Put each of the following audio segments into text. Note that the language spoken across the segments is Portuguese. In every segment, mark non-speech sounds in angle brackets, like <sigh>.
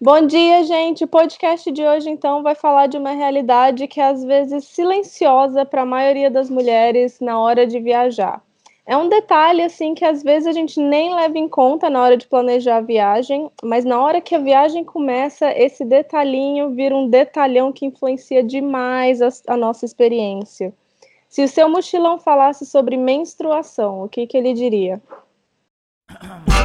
Bom dia, gente. O podcast de hoje, então, vai falar de uma realidade que é às vezes silenciosa para a maioria das mulheres na hora de viajar. É um detalhe, assim, que às vezes a gente nem leva em conta na hora de planejar a viagem, mas na hora que a viagem começa, esse detalhinho vira um detalhão que influencia demais a, a nossa experiência. Se o seu mochilão falasse sobre menstruação, o que, que ele diria? <clears throat>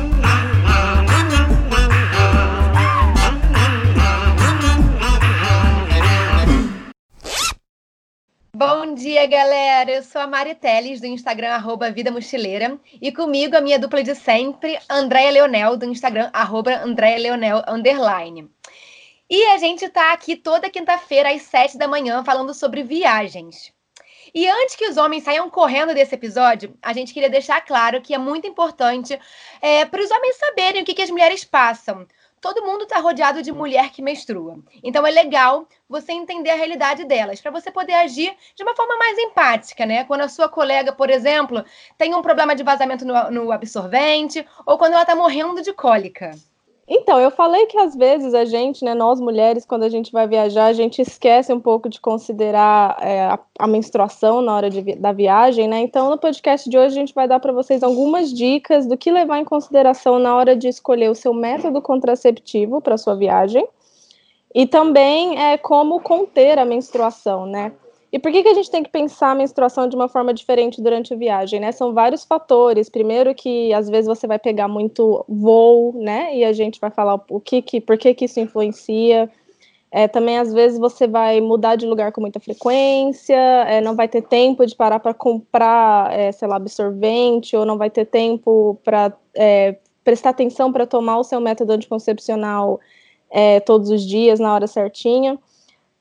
Bom dia, galera! Eu sou a Mari Teles, do Instagram, arroba Vida Mochileira. E comigo, a minha dupla de sempre, Andréia Leonel, do Instagram, arroba Andréia Leonel, underline. E a gente tá aqui toda quinta-feira, às sete da manhã, falando sobre viagens. E antes que os homens saiam correndo desse episódio, a gente queria deixar claro que é muito importante é, para os homens saberem o que, que as mulheres passam todo mundo está rodeado de mulher que menstrua. Então é legal você entender a realidade delas, para você poder agir de uma forma mais empática, né? Quando a sua colega, por exemplo, tem um problema de vazamento no, no absorvente, ou quando ela está morrendo de cólica. Então, eu falei que às vezes a gente, né, nós mulheres, quando a gente vai viajar, a gente esquece um pouco de considerar é, a, a, menstruação na hora de, da viagem, né? Então, no podcast de hoje, a gente vai dar para vocês algumas dicas do que levar em consideração na hora de escolher o seu método contraceptivo para sua viagem e também é, como conter a menstruação, né? E por que, que a gente tem que pensar a menstruação de uma forma diferente durante a viagem, né? São vários fatores. Primeiro que às vezes você vai pegar muito voo, né? E a gente vai falar o que que, por que que isso influencia. É, também às vezes você vai mudar de lugar com muita frequência, é, não vai ter tempo de parar para comprar, é, sei lá, absorvente, ou não vai ter tempo para é, prestar atenção para tomar o seu método anticoncepcional é, todos os dias, na hora certinha.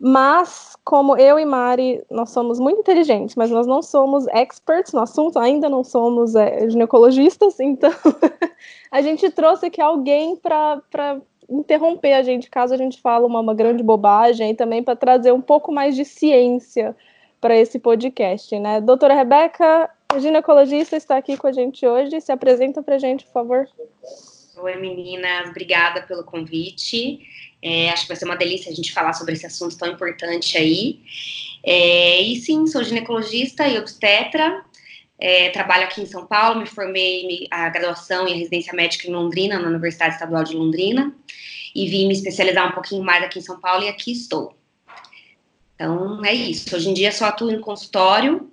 Mas, como eu e Mari, nós somos muito inteligentes, mas nós não somos experts no assunto, ainda não somos é, ginecologistas, então <laughs> a gente trouxe aqui alguém para interromper a gente caso a gente fale uma, uma grande bobagem e também para trazer um pouco mais de ciência para esse podcast, né? Doutora Rebeca, ginecologista, está aqui com a gente hoje. Se apresenta para a gente, por favor. Oi, meninas, obrigada pelo convite. É, acho que vai ser uma delícia a gente falar sobre esse assunto tão importante aí. É, e sim, sou ginecologista e obstetra. É, trabalho aqui em São Paulo, me formei a graduação e a residência médica em Londrina, na Universidade Estadual de Londrina, e vim me especializar um pouquinho mais aqui em São Paulo e aqui estou. Então, é isso. Hoje em dia só atuo em consultório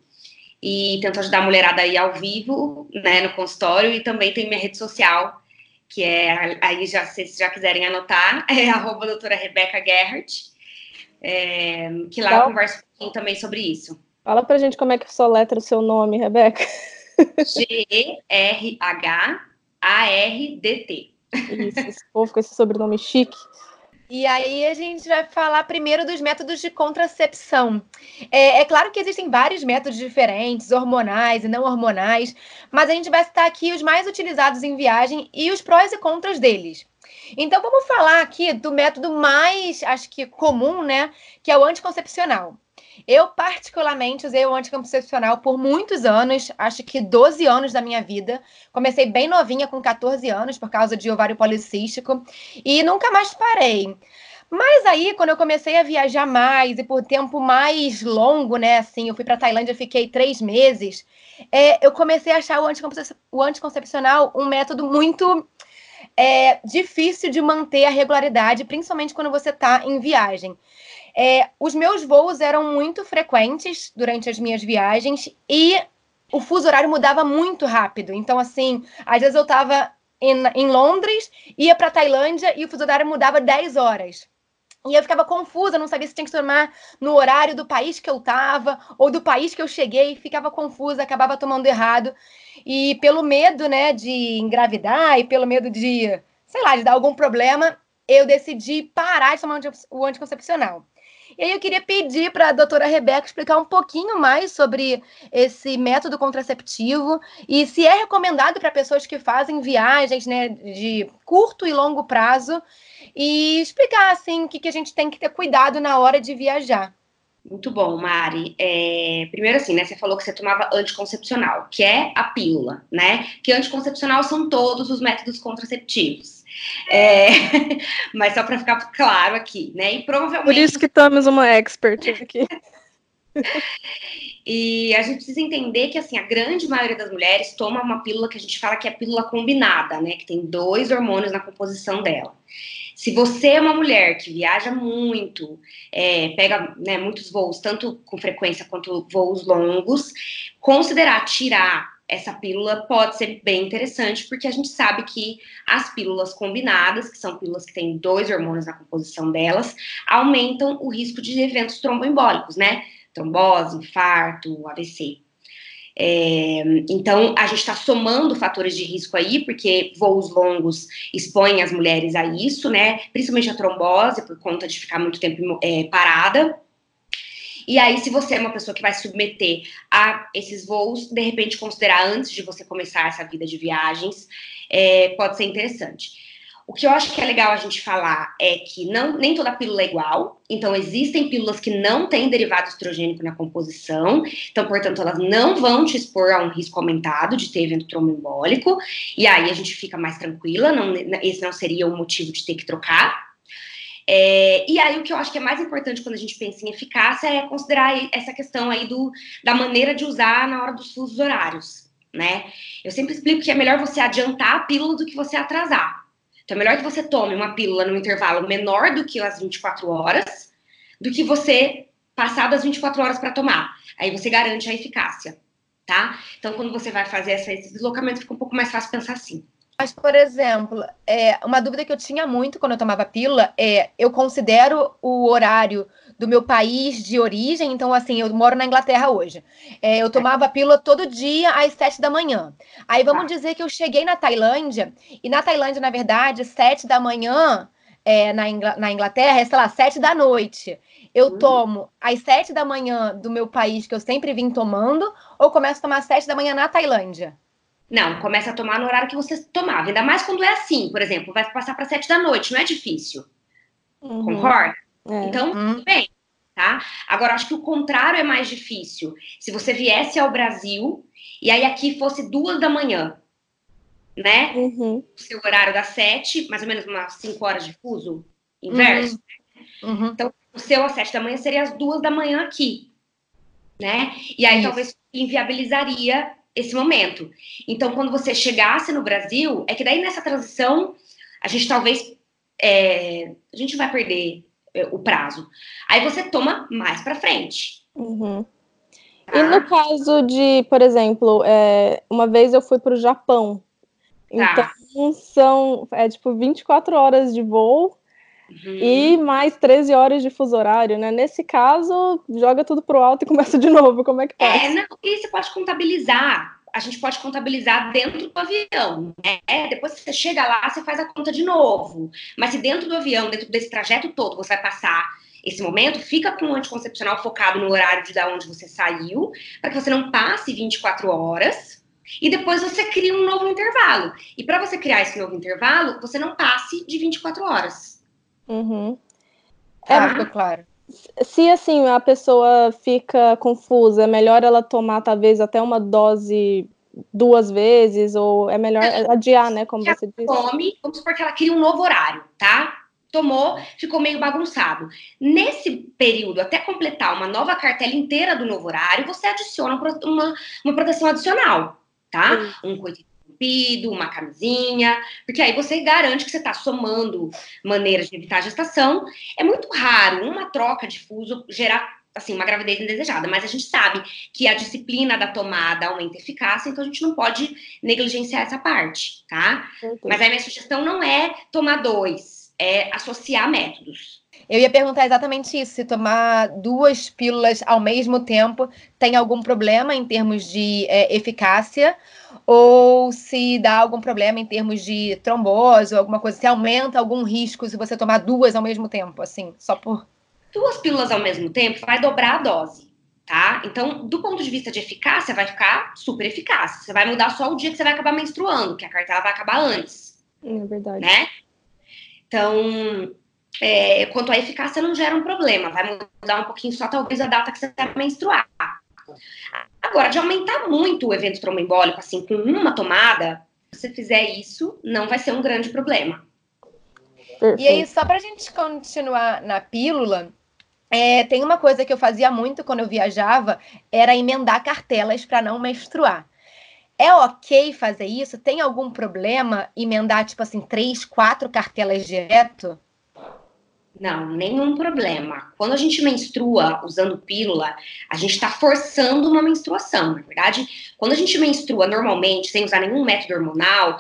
e tento ajudar a mulherada aí ao vivo, né, no consultório, e também tem minha rede social, que é, aí já, se vocês já quiserem anotar, <laughs> é arroba doutora Rebeca Gerhardt, é, que lá então, eu converso um pouquinho também sobre isso. Fala pra gente como é que soletra o seu nome, Rebeca. G-R-H-A-R-D-T. Isso, esse povo com esse sobrenome chique. E aí a gente vai falar primeiro dos métodos de contracepção. É, é, claro que existem vários métodos diferentes, hormonais e não hormonais, mas a gente vai citar aqui os mais utilizados em viagem e os prós e contras deles. Então vamos falar aqui do método mais, acho que comum, né, que é o anticoncepcional. Eu, particularmente, usei o anticoncepcional por muitos anos, acho que 12 anos da minha vida. Comecei bem novinha, com 14 anos, por causa de ovário policístico, e nunca mais parei. Mas aí, quando eu comecei a viajar mais e por tempo mais longo, né? Assim, eu fui para Tailândia, fiquei três meses. É, eu comecei a achar o, anticoncep o anticoncepcional um método muito é, difícil de manter a regularidade, principalmente quando você está em viagem. É, os meus voos eram muito frequentes durante as minhas viagens e o fuso horário mudava muito rápido. Então, assim, às vezes eu estava em, em, Londres, ia para Tailândia e o fuso horário mudava 10 horas. E eu ficava confusa, não sabia se tinha que tomar no horário do país que eu estava ou do país que eu cheguei, ficava confusa, acabava tomando errado. E pelo medo, né, de engravidar e pelo medo de, sei lá, de dar algum problema, eu decidi parar de tomar o anticoncepcional. E aí eu queria pedir para a doutora Rebeca explicar um pouquinho mais sobre esse método contraceptivo e se é recomendado para pessoas que fazem viagens né, de curto e longo prazo e explicar assim o que, que a gente tem que ter cuidado na hora de viajar. Muito bom, Mari. É, primeiro assim, né? Você falou que você tomava anticoncepcional, que é a pílula, né? Que anticoncepcional são todos os métodos contraceptivos. É, <laughs> mas só para ficar claro aqui, né? E provavelmente. Por isso que estamos uma expert aqui. <laughs> e a gente precisa entender que assim a grande maioria das mulheres toma uma pílula que a gente fala que é pílula combinada, né? Que tem dois hormônios na composição dela. Se você é uma mulher que viaja muito, é, pega né, muitos voos, tanto com frequência quanto voos longos, considerar tirar essa pílula pode ser bem interessante, porque a gente sabe que as pílulas combinadas, que são pílulas que têm dois hormônios na composição delas, aumentam o risco de eventos tromboembólicos, né? Trombose, infarto, AVC. É, então, a gente está somando fatores de risco aí, porque voos longos expõem as mulheres a isso, né? Principalmente a trombose, por conta de ficar muito tempo é, parada. E aí, se você é uma pessoa que vai se submeter a esses voos, de repente considerar antes de você começar essa vida de viagens, é, pode ser interessante. O que eu acho que é legal a gente falar é que não, nem toda pílula é igual, então existem pílulas que não têm derivado estrogênico na composição, então, portanto, elas não vão te expor a um risco aumentado de ter evento tromboembólico, e aí a gente fica mais tranquila, não, esse não seria o motivo de ter que trocar, é, e aí, o que eu acho que é mais importante quando a gente pensa em eficácia é considerar essa questão aí do, da maneira de usar na hora dos fusos horários, né? Eu sempre explico que é melhor você adiantar a pílula do que você atrasar. Então, é melhor que você tome uma pílula no intervalo menor do que as 24 horas, do que você passar das 24 horas para tomar. Aí você garante a eficácia, tá? Então, quando você vai fazer esse deslocamento, fica um pouco mais fácil pensar assim. Mas, por exemplo, é, uma dúvida que eu tinha muito quando eu tomava pílula é: eu considero o horário do meu país de origem, então, assim, eu moro na Inglaterra hoje. É, eu tomava pílula todo dia às sete da manhã. Aí vamos tá. dizer que eu cheguei na Tailândia, e na Tailândia, na verdade, sete da manhã. É, na, Ingl na Inglaterra é, sei lá, sete da noite. Eu hum. tomo às sete da manhã do meu país, que eu sempre vim tomando, ou começo a tomar às sete da manhã na Tailândia? Não, começa a tomar no horário que você tomava. Ainda mais quando é assim, por exemplo, vai passar para sete da noite, não é difícil. Uhum. Concorda? É. Então, uhum. tudo bem, tá? Agora, acho que o contrário é mais difícil. Se você viesse ao Brasil e aí aqui fosse duas da manhã, né? Uhum. O seu horário das sete, mais ou menos umas cinco horas de fuso, inverso. Uhum. Uhum. Então, o seu às sete da manhã seria às duas da manhã aqui, né? E aí Isso. talvez inviabilizaria esse momento. Então, quando você chegasse no Brasil, é que daí nessa transição a gente talvez é, a gente vai perder é, o prazo. Aí você toma mais para frente. Uhum. Tá? E no caso de, por exemplo, é, uma vez eu fui para o Japão. Tá. Então são é tipo 24 horas de voo Uhum. E mais 13 horas de fuso horário, né? Nesse caso, joga tudo pro alto e começa de <laughs> novo. Como é que faz? É, não, e você pode contabilizar. A gente pode contabilizar dentro do avião, né? Depois que você chega lá, você faz a conta de novo. Mas se dentro do avião, dentro desse trajeto todo, você vai passar esse momento, fica com o anticoncepcional focado no horário de da onde você saiu, para que você não passe 24 horas. E depois você cria um novo intervalo. E para você criar esse novo intervalo, você não passe de 24 horas. Uhum. É, ah, claro. Se assim a pessoa fica confusa, é melhor ela tomar talvez até uma dose duas vezes, ou é melhor adiar, né? Como você disse. Come, vamos supor que ela cria um novo horário, tá? Tomou, ficou meio bagunçado. Nesse período, até completar uma nova cartela inteira do novo horário, você adiciona uma, uma proteção adicional, tá? Sim. Um coito entupido, uma camisinha, porque aí você garante que você está somando maneiras de evitar a gestação. É muito raro uma troca de fuso gerar assim, uma gravidez indesejada, mas a gente sabe que a disciplina da tomada aumenta a eficácia, então a gente não pode negligenciar essa parte, tá? Mas a minha sugestão não é tomar dois, é associar métodos. Eu ia perguntar exatamente isso: se tomar duas pílulas ao mesmo tempo tem algum problema em termos de é, eficácia, ou se dá algum problema em termos de trombose ou alguma coisa, se aumenta algum risco se você tomar duas ao mesmo tempo, assim, só por. Duas pílulas ao mesmo tempo vai dobrar a dose, tá? Então, do ponto de vista de eficácia, vai ficar super eficaz. Você vai mudar só o dia que você vai acabar menstruando, que a cartela vai acabar antes. É verdade. Né? Então, é, quanto à eficácia, não gera um problema. Vai mudar um pouquinho só, talvez, a data que você vai menstruar. Agora, de aumentar muito o evento tromboembólico, assim, com uma tomada, se você fizer isso, não vai ser um grande problema. E aí, só para a gente continuar na pílula, é, tem uma coisa que eu fazia muito quando eu viajava, era emendar cartelas para não menstruar. É ok fazer isso? Tem algum problema emendar, tipo assim, três, quatro cartelas direto? Não, nenhum problema. Quando a gente menstrua usando pílula, a gente está forçando uma menstruação. Na verdade, quando a gente menstrua normalmente, sem usar nenhum método hormonal,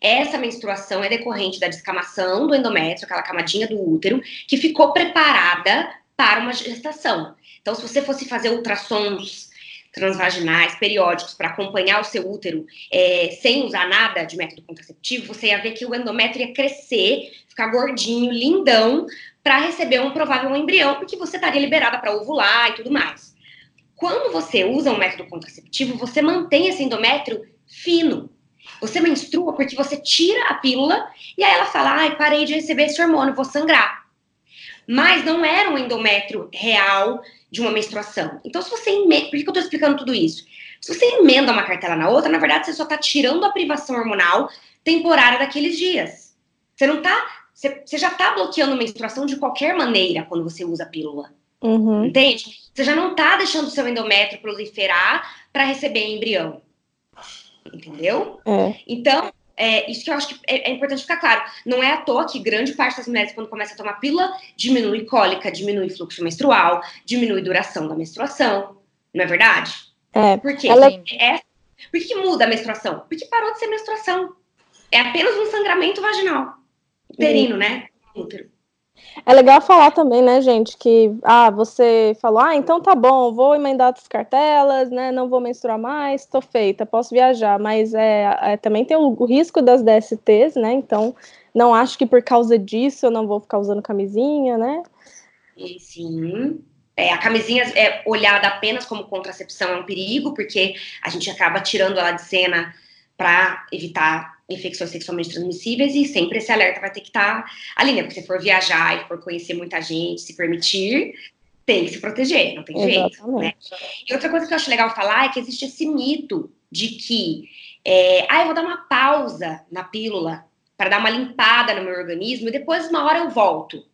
essa menstruação é decorrente da descamação do endométrio, aquela camadinha do útero, que ficou preparada para uma gestação. Então, se você fosse fazer ultrassons transvaginais periódicos para acompanhar o seu útero é, sem usar nada de método contraceptivo, você ia ver que o endométrio ia crescer, ficar gordinho, lindão, para receber um provável embrião, porque você estaria liberada para ovular e tudo mais. Quando você usa um método contraceptivo, você mantém esse endométrio fino. Você menstrua porque você tira a pílula e aí ela fala: ai, parei de receber esse hormônio, vou sangrar. Mas não era um endométrio real de uma menstruação. Então, se você. Por que eu estou explicando tudo isso? Se você emenda uma cartela na outra, na verdade, você só está tirando a privação hormonal temporária daqueles dias. Você não está você, já está bloqueando a menstruação de qualquer maneira quando você usa a pílula. Uhum. Entende? Você já não está deixando o seu endométrio proliferar para receber embrião. Entendeu? É. Então, é, isso que eu acho que é, é, importante ficar claro. Não é à toa que grande parte das mulheres, quando começa a tomar pílula, diminui cólica, diminui fluxo menstrual, diminui duração da menstruação. Não é verdade? É. Por quê? Ela... É, por que muda a menstruação? Porque parou de ser menstruação. É apenas um sangramento vaginal uterino, né? Útero. É legal falar também, né, gente, que ah, você falou, ah, então tá bom, vou emendar as cartelas, né? Não vou menstruar mais, tô feita, posso viajar, mas é, é também tem o, o, risco das DSTs, né? Então, não acho que por causa disso eu não vou ficar usando camisinha, né? E sim. É, a camisinha é olhada apenas como contracepção é um perigo, porque a gente acaba tirando ela de cena para evitar infecções sexualmente transmissíveis e sempre esse alerta vai ter que estar tá ali, né? Porque se for viajar e for conhecer muita gente, se permitir, tem que se proteger, não tem Exatamente. jeito, né? E outra coisa que eu acho legal falar é que existe esse mito de que, é, ah, eu vou dar uma pausa na pílula para dar uma limpada no meu organismo e depois uma hora eu volto.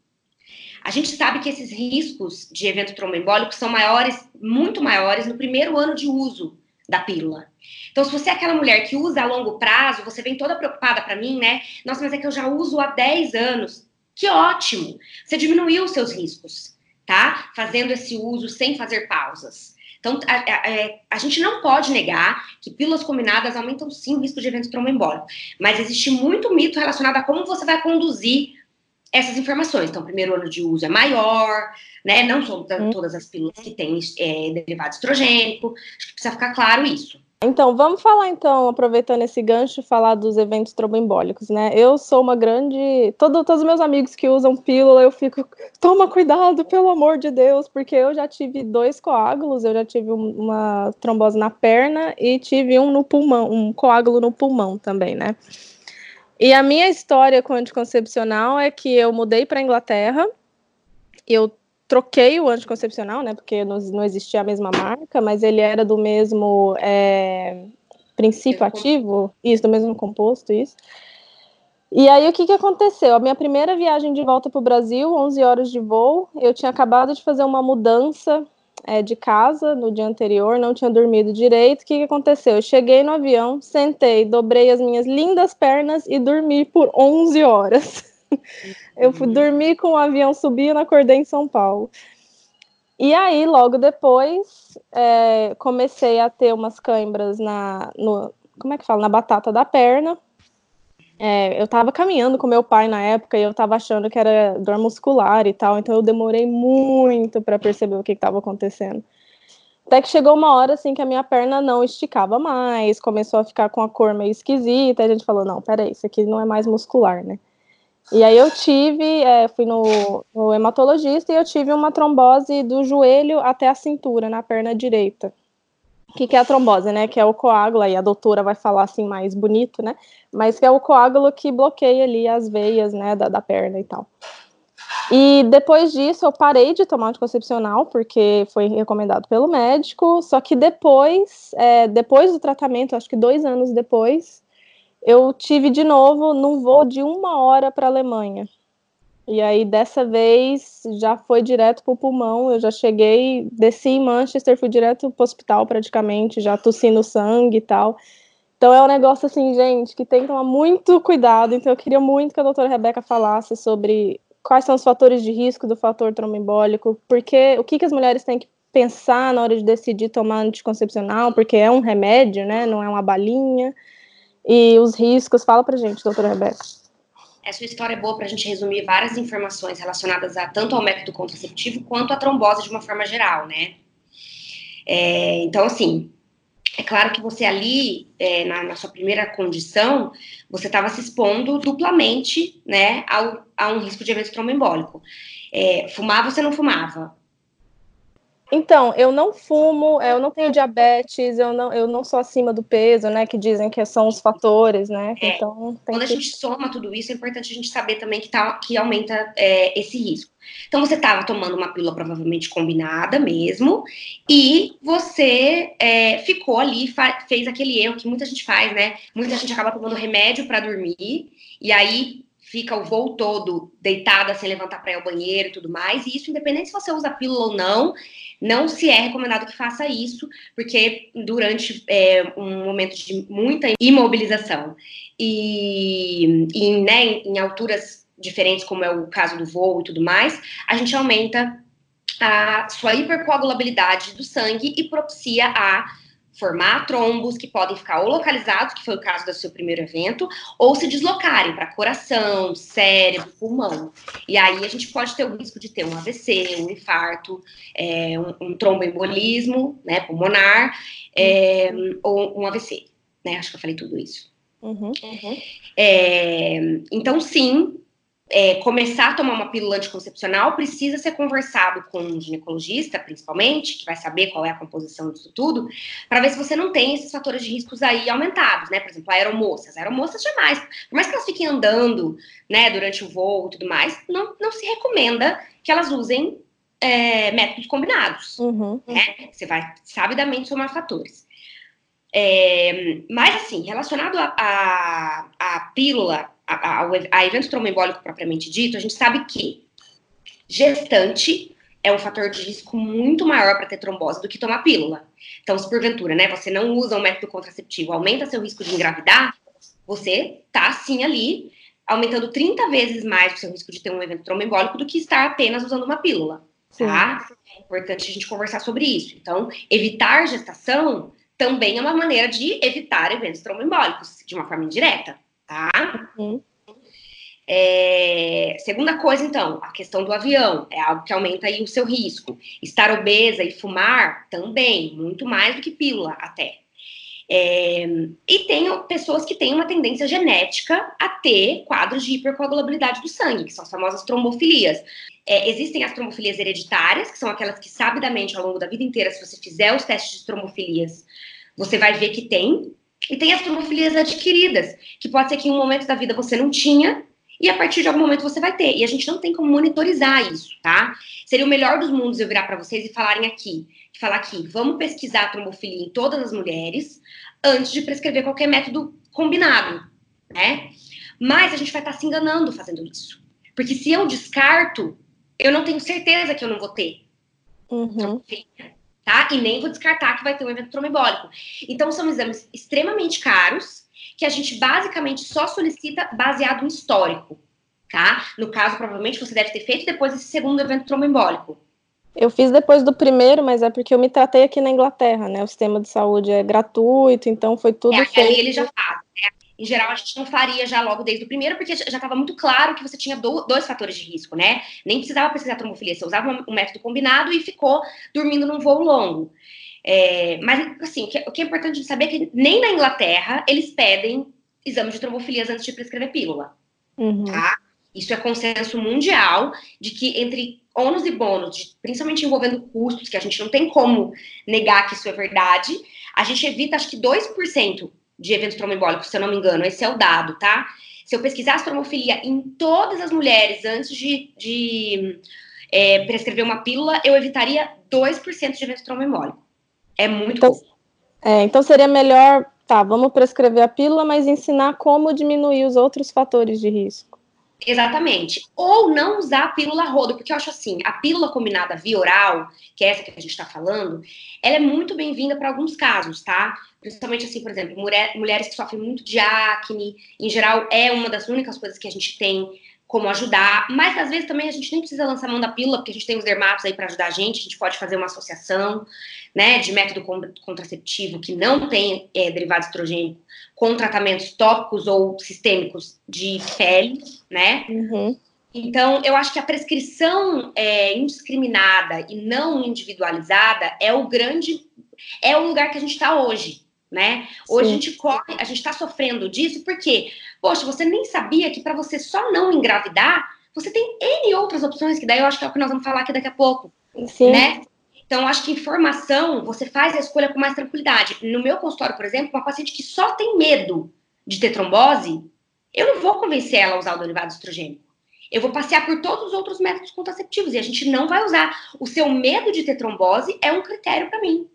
A gente sabe que esses riscos de evento tromboembólico são maiores, muito maiores no primeiro ano de uso da pílula. Então, se você é aquela mulher que usa a longo prazo, você vem toda preocupada para mim, né? Nossa, mas é que eu já uso há 10 anos. Que ótimo! Você diminuiu os seus riscos, tá? Fazendo esse uso sem fazer pausas. Então, a, a, é, a, gente não pode negar que pílulas combinadas aumentam sim o risco de evento tromboembólico, mas existe muito mito relacionado a como você vai conduzir essas informações. Então, o primeiro ano de uso é maior, né? Não são hum. todas as pílulas que têm é, derivado estrogênico. Acho que precisa ficar claro isso. Então, vamos falar então, aproveitando esse gancho, falar dos eventos tromboembólicos, né? Eu sou uma grande. Todo, todos os meus amigos que usam pílula, eu fico, <laughs> toma cuidado, pelo amor de Deus, porque eu já tive dois coágulos, eu já tive uma trombose na perna e tive um no pulmão, um coágulo no pulmão também, né? E a minha história com anticoncepcional é que eu mudei para Inglaterra, eu troquei o anticoncepcional, né? Porque não, não existia a mesma marca, mas ele era do mesmo é, princípio ativo, isso, do mesmo composto, isso. E aí, o que, que aconteceu? A minha primeira viagem de volta para o Brasil, 11 horas de voo, eu tinha acabado de fazer uma mudança é, de casa no dia anterior, não tinha dormido direito. O que, que aconteceu? Eu cheguei no avião, sentei, dobrei as minhas lindas pernas e dormi por 11 horas. <laughs> eu fui dormir com o avião subindo, acordei em São Paulo. E aí, logo depois, é, comecei a ter umas câimbras na. No, como é que fala? Na batata da perna. É, eu estava caminhando com meu pai na época e eu estava achando que era dor muscular e tal, então eu demorei muito para perceber o que estava acontecendo. Até que chegou uma hora assim que a minha perna não esticava mais, começou a ficar com a cor meio esquisita, a gente falou: não, peraí, isso aqui não é mais muscular, né? E aí eu tive, é, fui no, no hematologista e eu tive uma trombose do joelho até a cintura, na perna direita. O que, que é a trombose, né? Que é o coágulo, aí a doutora vai falar assim mais bonito, né? Mas que é o coágulo que bloqueia ali as veias, né, da, da perna e tal. E depois disso eu parei de tomar anticoncepcional, porque foi recomendado pelo médico, só que depois, é, depois do tratamento, acho que dois anos depois, eu tive de novo num voo de uma hora para a Alemanha. E aí, dessa vez, já foi direto pro pulmão. Eu já cheguei, desci em Manchester, fui direto pro hospital praticamente, já tossindo sangue e tal. Então é um negócio assim, gente, que tem que tomar muito cuidado. Então eu queria muito que a doutora Rebeca falasse sobre quais são os fatores de risco do fator tromboembólico, porque o que, que as mulheres têm que pensar na hora de decidir tomar anticoncepcional, porque é um remédio, né? Não é uma balinha. E os riscos. Fala pra gente, doutora Rebeca. Essa história é boa para a gente resumir várias informações relacionadas a tanto ao método contraceptivo quanto à trombose de uma forma geral, né? É, então, assim, é claro que você ali, é, na, na, sua primeira condição, você estava se expondo duplamente, né, ao, a um risco de evento tromboembólico. É, fumava ou você não fumava? Então, eu não fumo, eu não tenho diabetes, eu não, eu não sou acima do peso, né? Que dizem que são os fatores, né? É, então, quando que... a gente soma tudo isso, é importante a gente saber também que, tá, que aumenta é, esse risco. Então, você estava tomando uma pílula provavelmente combinada mesmo, e você é, ficou ali, fez aquele erro que muita gente faz, né? Muita gente acaba tomando remédio para dormir, e aí fica o voo todo deitada sem levantar para ir ao banheiro e tudo mais, e isso independente se você usa pílula ou não, não se é recomendado que faça isso, porque durante é, um momento de muita imobilização e, e né, em alturas diferentes, como é o caso do voo e tudo mais, a gente aumenta a sua hipercoagulabilidade do sangue e propicia a formar trombos que podem ficar ou localizados, que foi o caso do seu primeiro evento, ou se deslocarem para coração, cérebro, pulmão. E aí a gente pode ter o risco de ter um AVC, um infarto, é, um, um tromboembolismo né, pulmonar, é, ou um AVC. Né? Acho que eu falei tudo isso. Uhum, uhum. É, então, sim, é, começar a tomar uma pílula anticoncepcional, precisa ser conversado com um ginecologista, principalmente, que vai saber qual é a composição disso tudo, para ver se você não tem esses fatores de riscos aí aumentados, né? Por exemplo, aeromoças. Aeromoças jamais, por mais que elas fiquem andando, né, durante o voo e tudo mais, não, não se recomenda que elas usem é, métodos combinados, uhum. né? Você vai sabidamente somar fatores. É, mas, assim, relacionado à pílula a, a, a evento tromboembólico propriamente dito, a gente sabe que gestante é um fator de risco muito maior para ter trombose do que tomar pílula. Então, se porventura, né, você não usa um método contraceptivo, aumenta seu risco de engravidar, você tá sim ali aumentando 30 vezes mais o seu risco de ter um evento tromboembólico do que estar apenas usando uma pílula, tá? Sim. É importante a gente conversar sobre isso. Então, evitar gestação também é uma maneira de evitar eventos tromboembólicos de uma forma indireta tá? Uhum. É, segunda coisa, então, a questão do avião é algo que aumenta aí o seu risco. Estar obesa e fumar também, muito mais do que pílula até. É, e tem pessoas que têm uma tendência genética a ter quadros de hipercoagulabilidade do sangue, que são as famosas trombofilias. É, existem as trombofilias hereditárias, que são aquelas que sabidamente ao longo da vida inteira, se você fizer os testes de trombofilias, você vai ver que tem, e tem as tromofilias adquiridas, que pode ser que em um momento da vida você não tinha, e a partir de algum momento você vai ter. E a gente não tem como monitorizar isso, tá? Seria o melhor dos mundos eu virar para vocês e falarem aqui, falar aqui, vamos pesquisar a trombofilia em todas as mulheres antes de prescrever qualquer método combinado, né? Mas a gente vai estar tá se enganando fazendo isso. Porque se eu descarto, eu não tenho certeza que eu não vou ter. Uhum tá? E nem vou descartar que vai ter um evento trombólico. Então, são exames extremamente caros, que a gente basicamente só solicita baseado em histórico, tá? No caso, provavelmente você deve ter feito depois desse segundo evento tromboembólico. Eu fiz depois do primeiro, mas é porque eu me tratei aqui na Inglaterra, né? O sistema de saúde é gratuito, então foi tudo é, feito. Ali ele já faz, né? Em geral, a gente não faria já logo desde o primeiro, porque já estava muito claro que você tinha do, dois fatores de risco, né? Nem precisava pesquisar trombofilia, você usava um, método combinado e ficou dormindo num voo longo. É, mas, assim, o que, o que, é importante saber é que nem na Inglaterra eles pedem exame de trombofilias antes de prescrever pílula, uhum. tá? Isso é consenso mundial de que entre ônus e bônus, de, principalmente envolvendo custos, que a gente não tem como negar que isso é verdade, a gente evita acho que 2% de eventos tromboembólicos, se eu não me engano, esse é o dado, tá? Se eu pesquisasse tromofilia em todas as mulheres antes de, de é, prescrever uma pílula, eu evitaria 2% de eventos tromboembólicos. É muito então. É, então seria melhor, tá, vamos prescrever a pílula, mas ensinar como diminuir os outros fatores de risco. Exatamente. Ou não usar a pílula rodo, porque eu acho assim, a pílula combinada via oral, que é essa que a gente está falando, ela é muito bem-vinda para alguns casos, tá? Principalmente assim, por exemplo, mulher, mulheres que sofrem muito de acne, em geral, é uma das únicas coisas que a gente tem como ajudar, mas às vezes também a gente nem precisa lançar mão da pílula, porque a gente tem os dermatos aí para ajudar a gente, a gente pode fazer uma associação, né, de método contraceptivo que não tem é, derivado estrogênico com tratamentos tópicos ou sistêmicos de pele, né? Uhum. Então, eu acho que a prescrição é, indiscriminada e não individualizada é o grande, é o lugar que a gente está hoje, né? Hoje Sim. a gente corre, a gente está sofrendo disso porque, poxa, você nem sabia que para você só não engravidar, você tem N outras opções, que daí eu acho que é o que nós vamos falar aqui daqui a pouco, Sim. né? Então, acho que informação, você faz a escolha com mais tranquilidade. No meu consultório, por exemplo, uma paciente que só tem medo de ter trombose, eu não vou convencer ela a usar o derivado estrogênico. Eu vou passear por todos os outros métodos contraceptivos e a gente não vai usar. O seu medo de ter trombose é um critério para mim.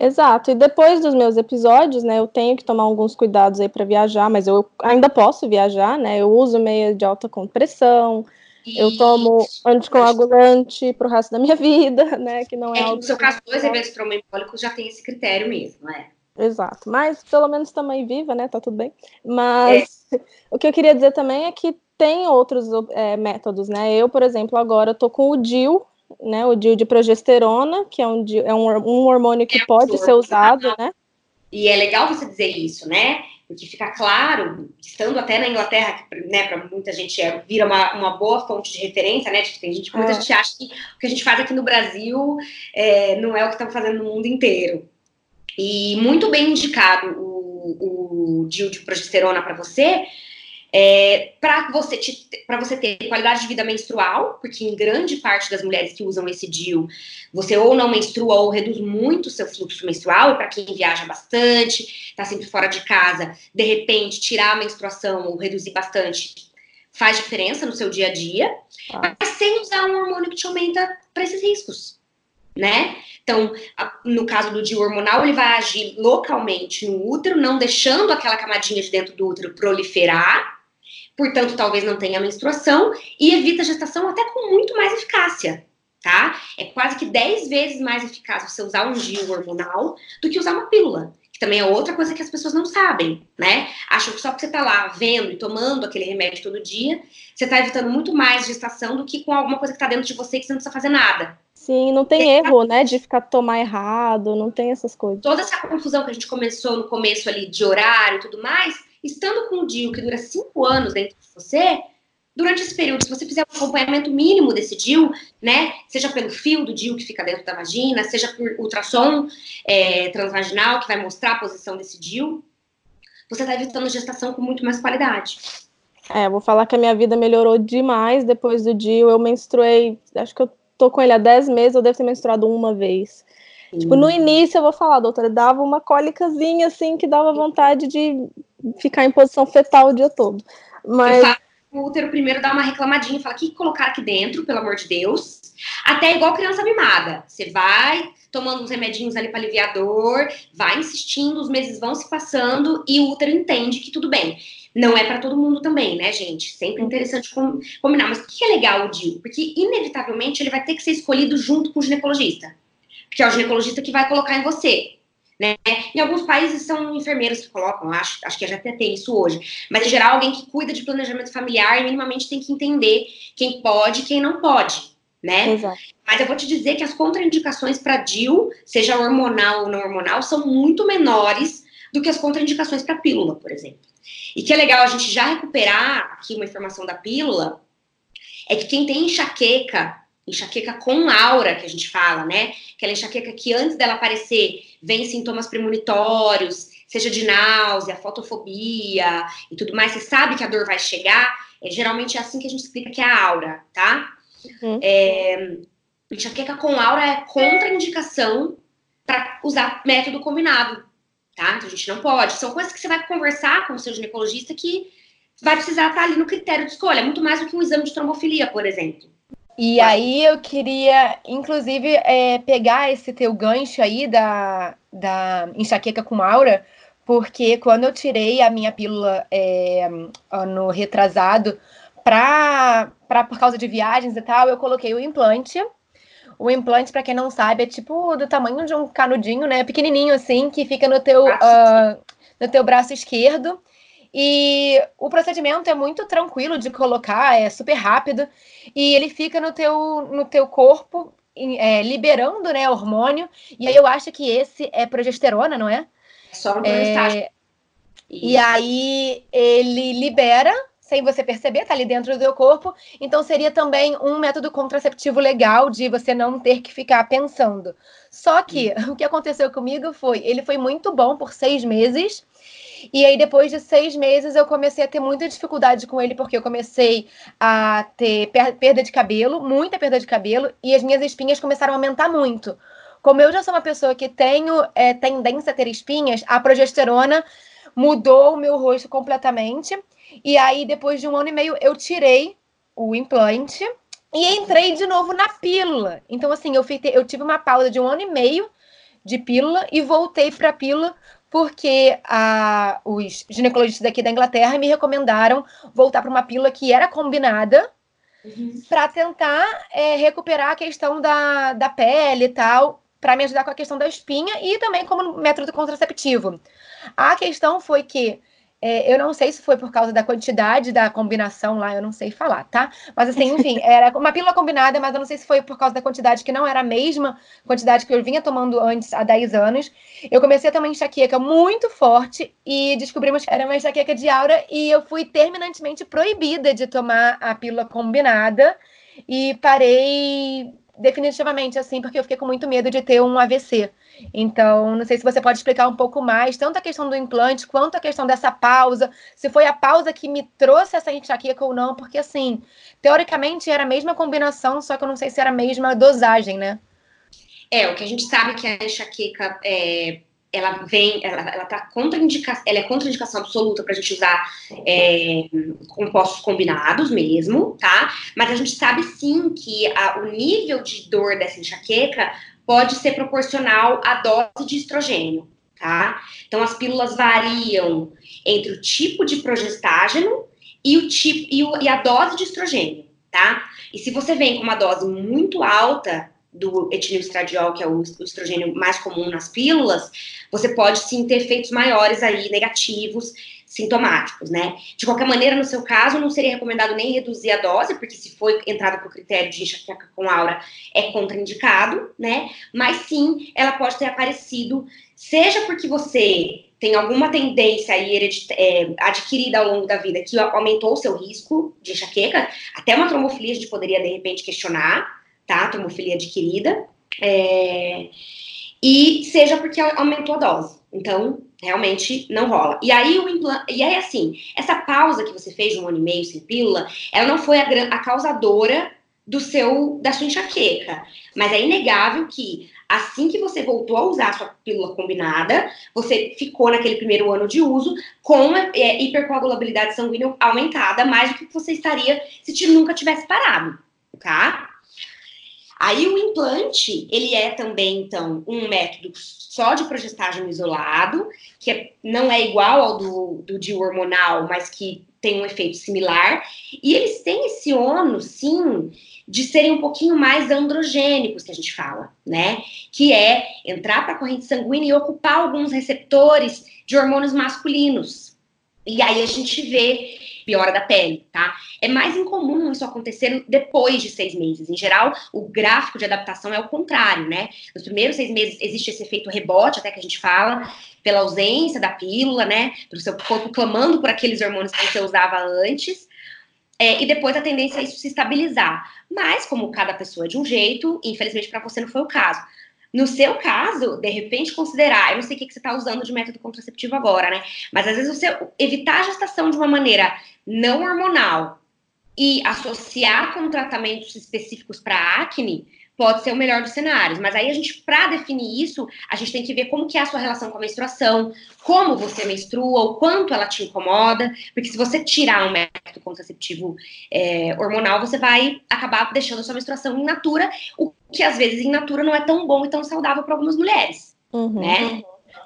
Exato. E depois dos meus episódios, né, eu tenho que tomar alguns cuidados aí para viajar, mas eu ainda posso viajar, né? Eu uso meia de alta compressão, Isso. eu tomo anticoagulante para o resto da minha <laughs> vida, né? Que não é. é no seu caso, dois eventos trombembólicos já tem esse critério mesmo, é. Exato. Mas pelo menos também viva, né? Tá tudo bem. Mas é. <laughs> o que eu queria dizer também é que tem outros é, métodos, né? Eu, por exemplo, agora tô com o DIL, né, o DIU de progesterona, que é um, é um, um hormônio que é pode ser usado, né? E é legal você dizer isso, né? Porque fica claro, estando até na Inglaterra, que né, para muita gente é, vira uma, uma boa fonte de referência, né? Tem gente, muita é. gente acha que o que a gente faz aqui no Brasil é, não é o que estão fazendo no mundo inteiro. E muito bem indicado o, o DIU de progesterona para você, é, para você, você ter qualidade de vida menstrual, porque em grande parte das mulheres que usam esse DIU, você ou não menstrua ou reduz muito o seu fluxo menstrual, para quem viaja bastante, está sempre fora de casa, de repente tirar a menstruação ou reduzir bastante faz diferença no seu dia a dia, ah. mas sem usar um hormônio que te aumenta para esses riscos, né? Então, no caso do DIU hormonal, ele vai agir localmente no útero, não deixando aquela camadinha de dentro do útero proliferar, portanto, talvez não tenha menstruação e evita a gestação até com muito mais eficácia, tá? É quase que 10 vezes mais eficaz você usar um DIU hormonal do que usar uma pílula. Que também é outra coisa que as pessoas não sabem, né? Acham que só porque você tá lá vendo e tomando aquele remédio todo dia, você tá evitando muito mais gestação do que com alguma coisa que tá dentro de você que você não precisa fazer nada. Sim, não tem erro, né, de ficar tomar errado, não tem essas coisas. Toda essa confusão que a gente começou no começo ali de horário e tudo mais, estando com um DIU que dura cinco anos dentro de você, durante esse período, se você fizer um acompanhamento mínimo desse DIU, né, seja pelo fio do DIU que fica dentro da vagina, seja por ultrassom é, transvaginal que vai mostrar a posição desse DIU, você está evitando gestação com muito mais qualidade. É, vou falar que a minha vida melhorou demais depois do DIU. Eu menstruei, acho que eu tô com ele há 10 meses, eu devo ter menstruado uma vez. Tipo, no início eu vou falar, doutora, dava uma cólicazinha assim que dava vontade de ficar em posição fetal o dia todo. Mas o útero primeiro dá uma reclamadinha, fala: que colocar aqui dentro, pelo amor de Deus? Até igual criança mimada. Você vai tomando uns remedinhos ali para aliviar a dor, vai insistindo, os meses vão se passando e o útero entende que tudo bem. Não é para todo mundo também, né, gente? Sempre interessante combinar. Mas o que é legal o DIU? Porque, inevitavelmente, ele vai ter que ser escolhido junto com o ginecologista que é o ginecologista que vai colocar em você. Né? Em alguns países são enfermeiros que colocam, acho, acho que já até tem isso hoje. Mas, em geral, alguém que cuida de planejamento familiar minimamente tem que entender quem pode e quem não pode. Né? Exato. Mas eu vou te dizer que as contraindicações para DIL, seja hormonal ou não hormonal, são muito menores do que as contraindicações para pílula, por exemplo. E que é legal a gente já recuperar aqui uma informação da pílula, é que quem tem enxaqueca enxaqueca com aura, que a gente fala, né? Aquela enxaqueca que antes dela aparecer vem sintomas premonitórios, seja de náusea, fotofobia e tudo mais, você sabe que a dor vai chegar, é, geralmente é assim que a gente explica que é a aura, tá? Uhum. É, enxaqueca com aura é contraindicação para usar método combinado, tá? Então a gente não pode. São coisas que você vai conversar com o seu ginecologista que vai precisar estar ali no critério de escolha, muito mais do que um exame de trombofilia, por exemplo. E aí eu queria, inclusive, é, pegar esse teu gancho aí da, da enxaqueca com aura, porque quando eu tirei a minha pílula é, ano retrasado, pra, pra, por causa de viagens e tal, eu coloquei o implante. O implante, para quem não sabe, é tipo do tamanho de um canudinho, né? Pequenininho assim, que fica no teu, uh, no teu braço esquerdo. E o procedimento é muito tranquilo de colocar, é super rápido. E ele fica no teu, no teu corpo, é, liberando né, hormônio. E aí eu acho que esse é progesterona, não é? Só no é, E aí ele libera sem você perceber, tá ali dentro do seu corpo. Então seria também um método contraceptivo legal de você não ter que ficar pensando. Só que <laughs> o que aconteceu comigo foi, ele foi muito bom por seis meses. E aí, depois de seis meses, eu comecei a ter muita dificuldade com ele, porque eu comecei a ter perda de cabelo, muita perda de cabelo, e as minhas espinhas começaram a aumentar muito. Como eu já sou uma pessoa que tenho é, tendência a ter espinhas, a progesterona mudou o meu rosto completamente. E aí, depois de um ano e meio, eu tirei o implante e entrei de novo na pílula. Então, assim, eu, eu tive uma pausa de um ano e meio de pílula e voltei para pílula porque a, os ginecologistas daqui da Inglaterra me recomendaram voltar para uma pílula que era combinada uhum. para tentar é, recuperar a questão da, da pele e tal, para me ajudar com a questão da espinha e também como método contraceptivo. A questão foi que é, eu não sei se foi por causa da quantidade da combinação lá, eu não sei falar, tá? Mas assim, <laughs> enfim, era uma pílula combinada, mas eu não sei se foi por causa da quantidade que não era a mesma quantidade que eu vinha tomando antes, há 10 anos. Eu comecei a tomar enxaqueca muito forte e descobrimos que era uma enxaqueca de aura e eu fui terminantemente proibida de tomar a pílula combinada e parei definitivamente assim, porque eu fiquei com muito medo de ter um AVC. Então, não sei se você pode explicar um pouco mais, tanto a questão do implante, quanto a questão dessa pausa, se foi a pausa que me trouxe essa enxaqueca ou não, porque assim, teoricamente era a mesma combinação, só que eu não sei se era a mesma dosagem, né? É, o que a gente sabe que a enxaqueca é, ela vem, ela, ela tá contraindicação, ela é contraindicação absoluta para a gente usar é, compostos combinados mesmo, tá? Mas a gente sabe sim que a, o nível de dor dessa enxaqueca pode ser proporcional à dose de estrogênio, tá? Então as pílulas variam entre o tipo de progestágeno e o tipo e, o, e a dose de estrogênio, tá? E se você vem com uma dose muito alta do etilenoestradiol, que é o estrogênio mais comum nas pílulas, você pode sim ter efeitos maiores aí negativos sintomáticos, né? De qualquer maneira, no seu caso, não seria recomendado nem reduzir a dose, porque se foi entrado para o critério de enxaqueca com aura, é contraindicado, né? Mas sim, ela pode ter aparecido, seja porque você tem alguma tendência aí é, adquirida ao longo da vida que aumentou o seu risco de enxaqueca, até uma trombofilia a gente poderia, de repente, questionar, tá? Trombofilia adquirida. É, e seja porque aumentou a dose. Então, realmente não rola. E aí o implante, e aí assim, essa pausa que você fez de um ano e meio sem pílula, ela não foi a, a causadora do seu da sua enxaqueca, mas é inegável que assim que você voltou a usar a sua pílula combinada, você ficou naquele primeiro ano de uso com é, hipercoagulabilidade sanguínea aumentada, mais do que você estaria se nunca tivesse parado, tá? Aí o implante, ele é também, então, um método só de progestágeno isolado, que é, não é igual ao do, do hormonal, mas que tem um efeito similar. E eles têm esse ônus, sim, de serem um pouquinho mais androgênicos, que a gente fala, né? Que é entrar para a corrente sanguínea e ocupar alguns receptores de hormônios masculinos. E aí a gente vê piora da pele, tá? É mais incomum isso acontecer depois de seis meses. Em geral, o gráfico de adaptação é o contrário, né? Nos primeiros seis meses existe esse efeito rebote, até que a gente fala, pela ausência da pílula, né? Pelo seu corpo clamando por aqueles hormônios que você usava antes. É, e depois a tendência é isso se estabilizar. Mas, como cada pessoa é de um jeito, infelizmente para você não foi o caso. No seu caso, de repente considerar, eu não sei o que, que você está usando de método contraceptivo agora, né? Mas às vezes você evitar a gestação de uma maneira não hormonal e associar com tratamentos específicos para acne, pode ser o melhor dos cenários. Mas aí a gente, para definir isso, a gente tem que ver como que é a sua relação com a menstruação, como você menstrua, o quanto ela te incomoda, porque se você tirar um método contraceptivo é, hormonal, você vai acabar deixando a sua menstruação in natura, o que às vezes in natura não é tão bom e tão saudável para algumas mulheres, uhum. né?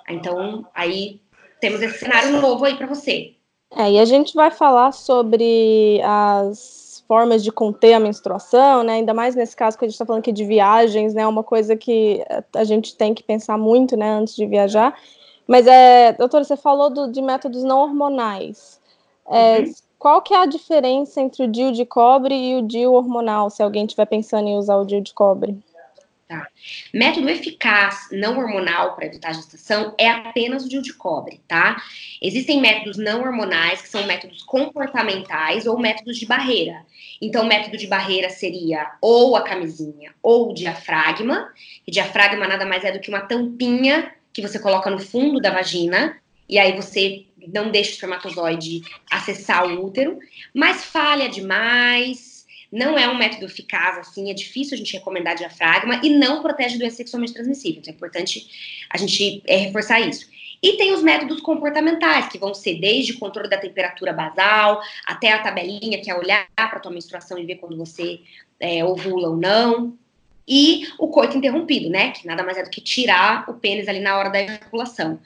Então, aí temos esse cenário novo aí para você. É, e a gente vai falar sobre as formas de conter a menstruação, né? Ainda mais nesse caso que a gente está falando aqui de viagens, né? Uma coisa que a gente tem que pensar muito, né, antes de viajar. Mas é, doutora, você falou do, de métodos não hormonais. É, uhum. Qual que é a diferença entre o DIU de cobre e o DIU hormonal, se alguém estiver pensando em usar o DIU de cobre? Tá. Método eficaz não hormonal para evitar a gestação é apenas o DIU de cobre, tá? Existem métodos não hormonais, que são métodos comportamentais ou métodos de barreira. Então, método de barreira seria ou a camisinha ou o diafragma. E diafragma nada mais é do que uma tampinha que você coloca no fundo da vagina, e aí você não deixa o espermatozoide acessar o útero, mas falha demais não é um método eficaz, assim, é difícil a gente recomendar diafragma e não protege doença sexualmente transmissível. Então é importante a gente é, reforçar isso. E tem os métodos comportamentais, que vão ser desde o controle da temperatura basal, até a tabelinha, que é olhar para a tua menstruação e ver quando você é, ovula ou não. E o coito interrompido, né? Que nada mais é do que tirar o pênis ali na hora da ejaculação.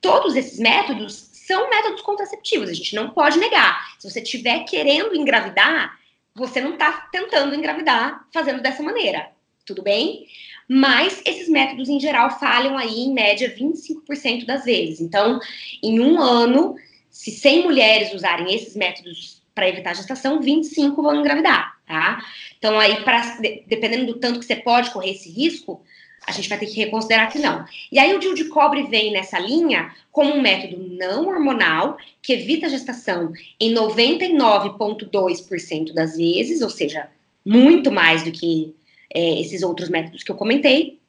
Todos esses métodos são métodos contraceptivos, a gente não pode negar. Se você estiver querendo engravidar, você não está tentando engravidar fazendo dessa maneira, tudo bem? Mas esses métodos, em geral, falham aí, em média, 25% das vezes. Então, em um ano, se 100 mulheres usarem esses métodos para evitar gestação, 25 vão engravidar, tá? Então, aí, pra, dependendo do tanto que você pode correr esse risco, a gente vai ter que reconsiderar que não. E aí o DIU de cobre vem nessa linha como um método não hormonal que evita a gestação em 99,2% das vezes, ou seja, muito mais do que é, esses outros métodos que eu comentei.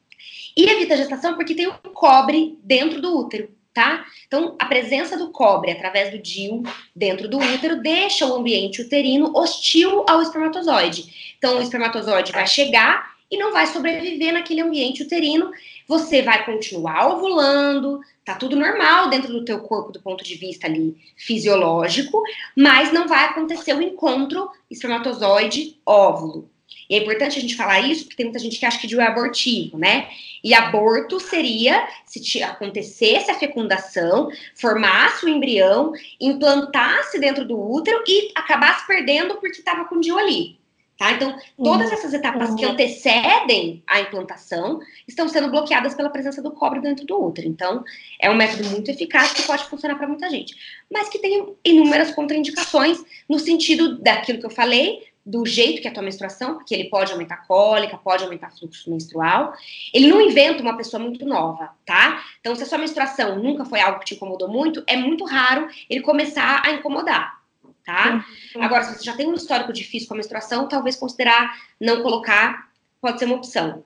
E evita a gestação porque tem o cobre dentro do útero, tá? Então, a presença do cobre através do DIU dentro do útero deixa o ambiente uterino hostil ao espermatozoide. Então, o espermatozoide vai chegar e não vai sobreviver naquele ambiente uterino. Você vai continuar ovulando, tá tudo normal dentro do teu corpo do ponto de vista ali fisiológico, mas não vai acontecer o encontro espermatozoide-óvulo. E é importante a gente falar isso, porque tem muita gente que acha que DIU é abortivo, né? E aborto seria se acontecesse a fecundação, formasse o embrião, implantasse dentro do útero e acabasse perdendo porque estava com DIU ali. Tá? Então, todas uhum. essas etapas uhum. que antecedem a implantação estão sendo bloqueadas pela presença do cobre dentro do útero. Então, é um método muito eficaz que pode funcionar para muita gente, mas que tem inúmeras contraindicações no sentido daquilo que eu falei, do jeito que é a tua menstruação, porque ele pode aumentar a cólica, pode aumentar fluxo menstrual. Ele não inventa uma pessoa muito nova, tá? Então, se a sua menstruação nunca foi algo que te incomodou muito, é muito raro ele começar a incomodar tá? Agora, se você já tem um histórico difícil com a menstruação, talvez considerar não colocar pode ser uma opção.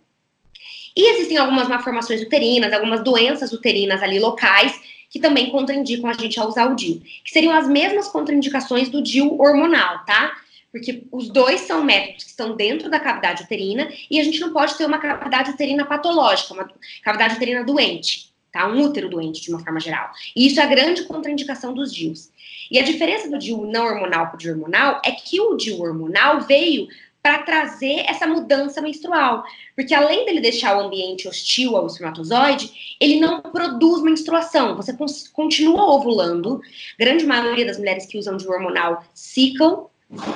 E existem algumas malformações uterinas, algumas doenças uterinas ali locais que também contraindicam a gente a usar o DIU, que seriam as mesmas contraindicações do DIU hormonal, tá? Porque os dois são métodos que estão dentro da cavidade uterina e a gente não pode ter uma cavidade uterina patológica, uma cavidade uterina doente, tá? Um útero doente de uma forma geral. E isso é a grande contraindicação dos DIUs. E a diferença do DIU não hormonal para o DIU hormonal é que o DIU hormonal veio para trazer essa mudança menstrual. Porque além dele deixar o ambiente hostil ao espermatozoide, ele não produz menstruação. Você continua ovulando. Grande maioria das mulheres que usam DIU hormonal ciclam,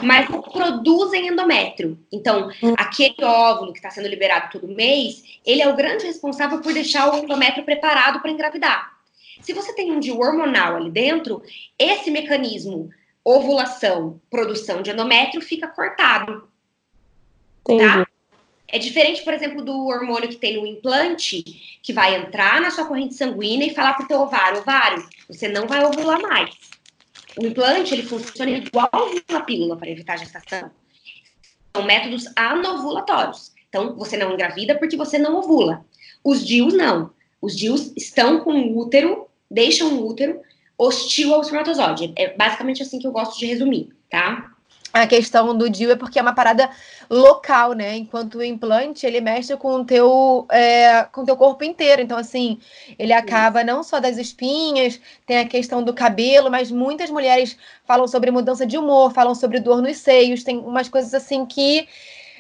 mas produzem endométrio. Então, aquele óvulo que está sendo liberado todo mês, ele é o grande responsável por deixar o endométrio preparado para engravidar. Se você tem um DIU hormonal ali dentro, esse mecanismo ovulação, produção de endométrio fica cortado. Entendi. Tá? É diferente, por exemplo, do hormônio que tem no implante, que vai entrar na sua corrente sanguínea e falar pro teu ovário, ovário, você não vai ovular mais. O implante, ele funciona igual uma pílula para evitar a gestação. São métodos anovulatórios. Então, você não engravida porque você não ovula. Os DIUs não. Os DIUs estão com o útero deixam o útero hostil ao espermatozoide. É basicamente assim que eu gosto de resumir, tá? A questão do DIU é porque é uma parada local, né? Enquanto o implante, ele mexe com o teu, é, com teu corpo inteiro. Então, assim, ele acaba não só das espinhas, tem a questão do cabelo, mas muitas mulheres falam sobre mudança de humor, falam sobre dor nos seios, tem umas coisas assim que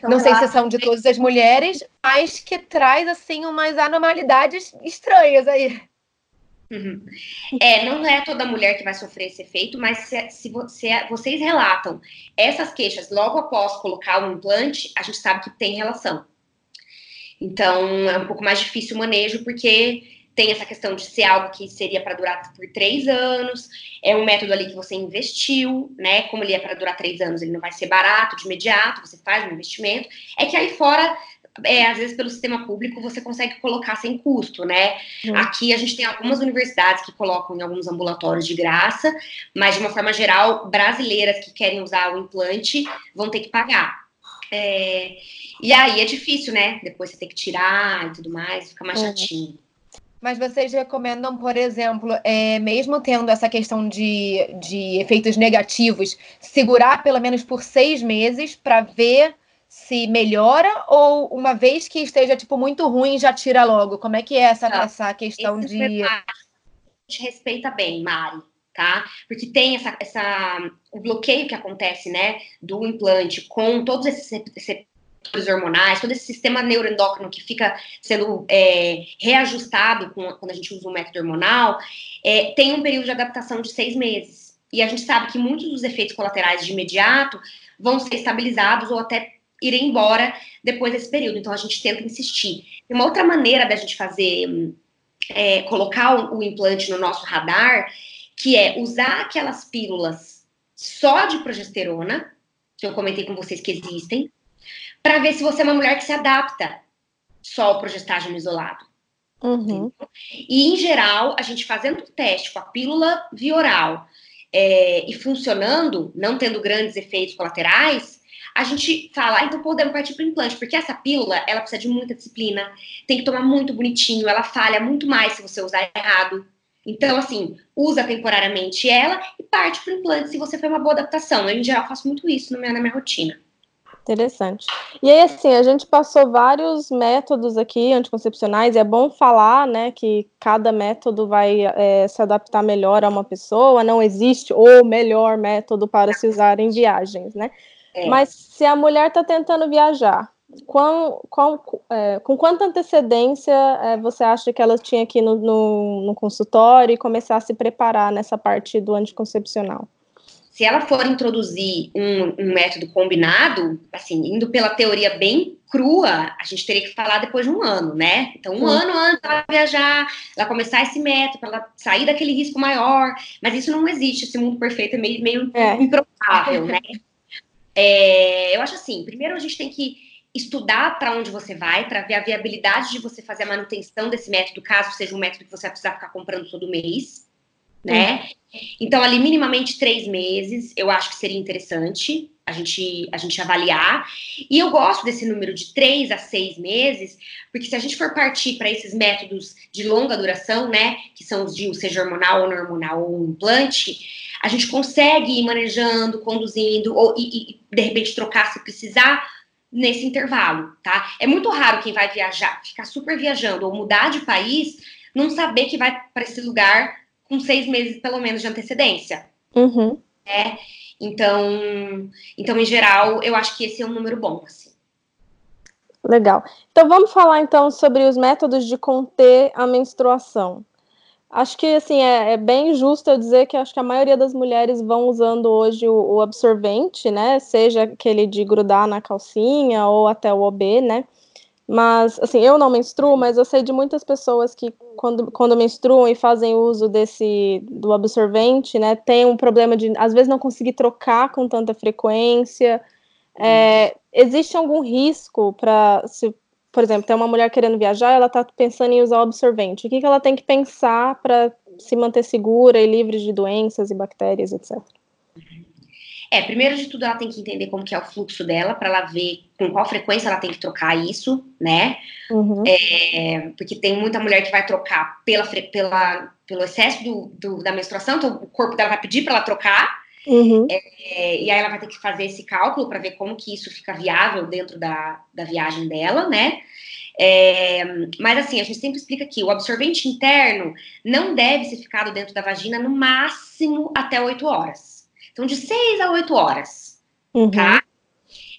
não sei se são de todas as mulheres, mas que traz, assim, umas anormalidades estranhas aí. Uhum. É, não é toda mulher que vai sofrer esse efeito, mas se, se, você, vocês relatam essas queixas logo após colocar o implante, a gente sabe que tem relação. Então, é um pouco mais difícil o manejo, porque tem essa questão de ser algo que seria para durar por três anos, é um método ali que você investiu, né? Como ele é para durar três anos, ele não vai ser barato de imediato, você faz um investimento. É que aí fora é, às vezes pelo sistema público você consegue colocar sem custo, né? Uhum. Aqui a gente tem algumas universidades que colocam em alguns ambulatórios de graça, mas de uma forma geral, brasileiras que querem usar o implante vão ter que pagar. É, e aí é difícil, né? Depois você tem que tirar e tudo mais, fica mais uhum. chatinho. Mas vocês recomendam, por exemplo, é, mesmo tendo essa questão de, de efeitos negativos, segurar pelo menos por seis meses para ver se melhora ou uma vez que esteja tipo muito ruim já tira logo? Como é que é essa, Não, essa questão de a gente respeita bem, Mari, tá? Porque tem essa, essa o bloqueio que acontece, né, do implante com todos esses receptores hormonais, todo esse sistema neuroendócrino que fica sendo é, reajustado com, quando a gente usa um método hormonal, é, tem um período de adaptação de seis meses. E a gente sabe que muitos dos efeitos colaterais de imediato vão ser estabilizados ou até ir embora depois desse período. Então a gente tenta insistir. Tem uma outra maneira da gente fazer, é, colocar o, o implante no nosso radar, que é usar aquelas pílulas só de progesterona, que eu comentei com vocês que existem, para ver se você é uma mulher que se adapta só ao progestágeno isolado. Uhum. E, em geral, a gente fazendo o teste com a pílula via oral é, e funcionando, não tendo grandes efeitos colaterais, a gente fala, ah, então podemos partir para o implante, porque essa pílula, ela precisa de muita disciplina, tem que tomar muito bonitinho, ela falha muito mais se você usar errado. Então, assim, usa temporariamente ela e parte para o implante se você foi uma boa adaptação. Eu, em geral, faço muito isso na minha, na minha rotina. Interessante. E aí, assim, a gente passou vários métodos aqui anticoncepcionais, e é bom falar, né, que cada método vai é, se adaptar melhor a uma pessoa, não existe o melhor método para se usar em viagens, né? É. Mas se a mulher está tentando viajar, com, com, é, com quanta antecedência é, você acha que ela tinha que ir no, no, no, consultório e começar a se preparar nessa parte do anticoncepcional? Se ela for introduzir um, um método combinado, assim, indo pela teoria bem crua, a gente teria que falar depois de um ano, né? Então, um ano antes dela viajar, ela começar esse método, para ela sair daquele risco maior, mas isso não existe, esse mundo perfeito é meio, meio é. improvável, né? É, eu acho assim, primeiro a gente tem que estudar para onde você vai, para ver a viabilidade de você fazer a manutenção desse método, caso seja um método que você vai precisar ficar comprando todo mês, né? Uhum. Então, ali, minimamente três meses, eu acho que seria interessante a gente, a gente avaliar. E eu gosto desse número de três a seis meses, porque se a gente for partir para esses métodos de longa duração, né, que são os de seja hormonal ou não hormonal ou implante, a gente consegue ir manejando, conduzindo, ou, e, e de repente trocar se precisar nesse intervalo, tá? É muito raro quem vai viajar, ficar super viajando ou mudar de país, não saber que vai para esse lugar com seis meses pelo menos de antecedência. Uhum. É, então, então, em geral, eu acho que esse é um número bom, assim. Legal. Então vamos falar então sobre os métodos de conter a menstruação. Acho que assim é, é, bem justo eu dizer que acho que a maioria das mulheres vão usando hoje o, o, absorvente, né? Seja aquele de grudar na calcinha ou até o OB, né? Mas assim, eu não menstruo, mas eu sei de muitas pessoas que quando, quando menstruam e fazem uso desse do absorvente, né, tem um problema de às vezes não conseguir trocar com tanta frequência. É, existe algum risco para se por exemplo, tem uma mulher querendo viajar, ela está pensando em usar o absorvente. O que, que ela tem que pensar para se manter segura e livre de doenças e bactérias, etc. É, primeiro de tudo, ela tem que entender como que é o fluxo dela, para ela ver com qual frequência ela tem que trocar isso, né? Uhum. É, porque tem muita mulher que vai trocar pela, pela, pelo excesso do, do, da menstruação, então o corpo dela vai pedir para ela trocar, Uhum. É, e aí ela vai ter que fazer esse cálculo para ver como que isso fica viável dentro da, da viagem dela, né? É, mas assim, a gente sempre explica que o absorvente interno não deve ser ficado dentro da vagina no máximo até 8 horas. Então, de 6 a 8 horas, uhum. tá?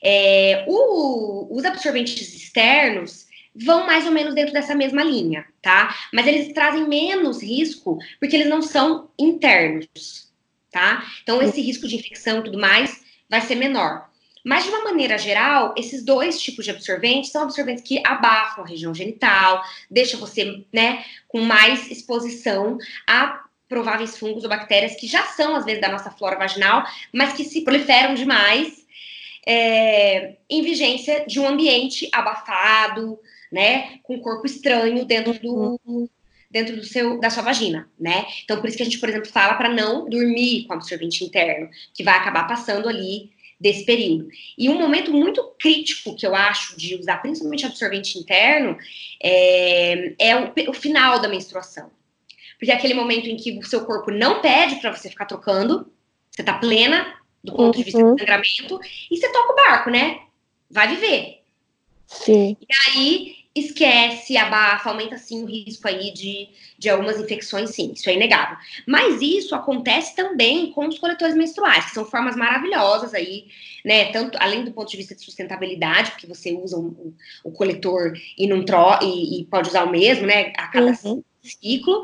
É, o, os absorventes externos, vão mais ou menos dentro dessa mesma linha, tá? Mas eles trazem menos risco porque eles não são internos, tá? Então esse risco de infecção e tudo mais vai ser menor. Mas, de uma maneira geral, esses dois tipos de absorventes são absorventes que abafam a região genital, deixa você, né, com mais exposição a prováveis fungos ou bactérias que já são, às vezes, da nossa flora vaginal, mas que se proliferam demais é, em vigência de um ambiente abafado, né, com corpo estranho dentro do uhum. Dentro do seu da sua vagina, né? Então por isso que a gente, por exemplo, fala para não dormir com absorvente interno, que vai acabar passando ali desse período. E um momento muito crítico que eu acho de usar principalmente absorvente interno é, é o, o final da menstruação. Porque é aquele momento em que o seu corpo não pede para você ficar trocando, você tá plena do ponto uhum. de vista do sangramento, e você toca o barco, né? Vai viver. Sim. E aí esquece, abafa, aumenta sim o risco aí de, de algumas infecções, sim, isso é inegável. Mas isso acontece também com os coletores menstruais, que são formas maravilhosas aí, né? Tanto além do ponto de vista de sustentabilidade, porque você usa o, o coletor e não tro e, e, pode usar o mesmo, né? A cada uhum. ciclo.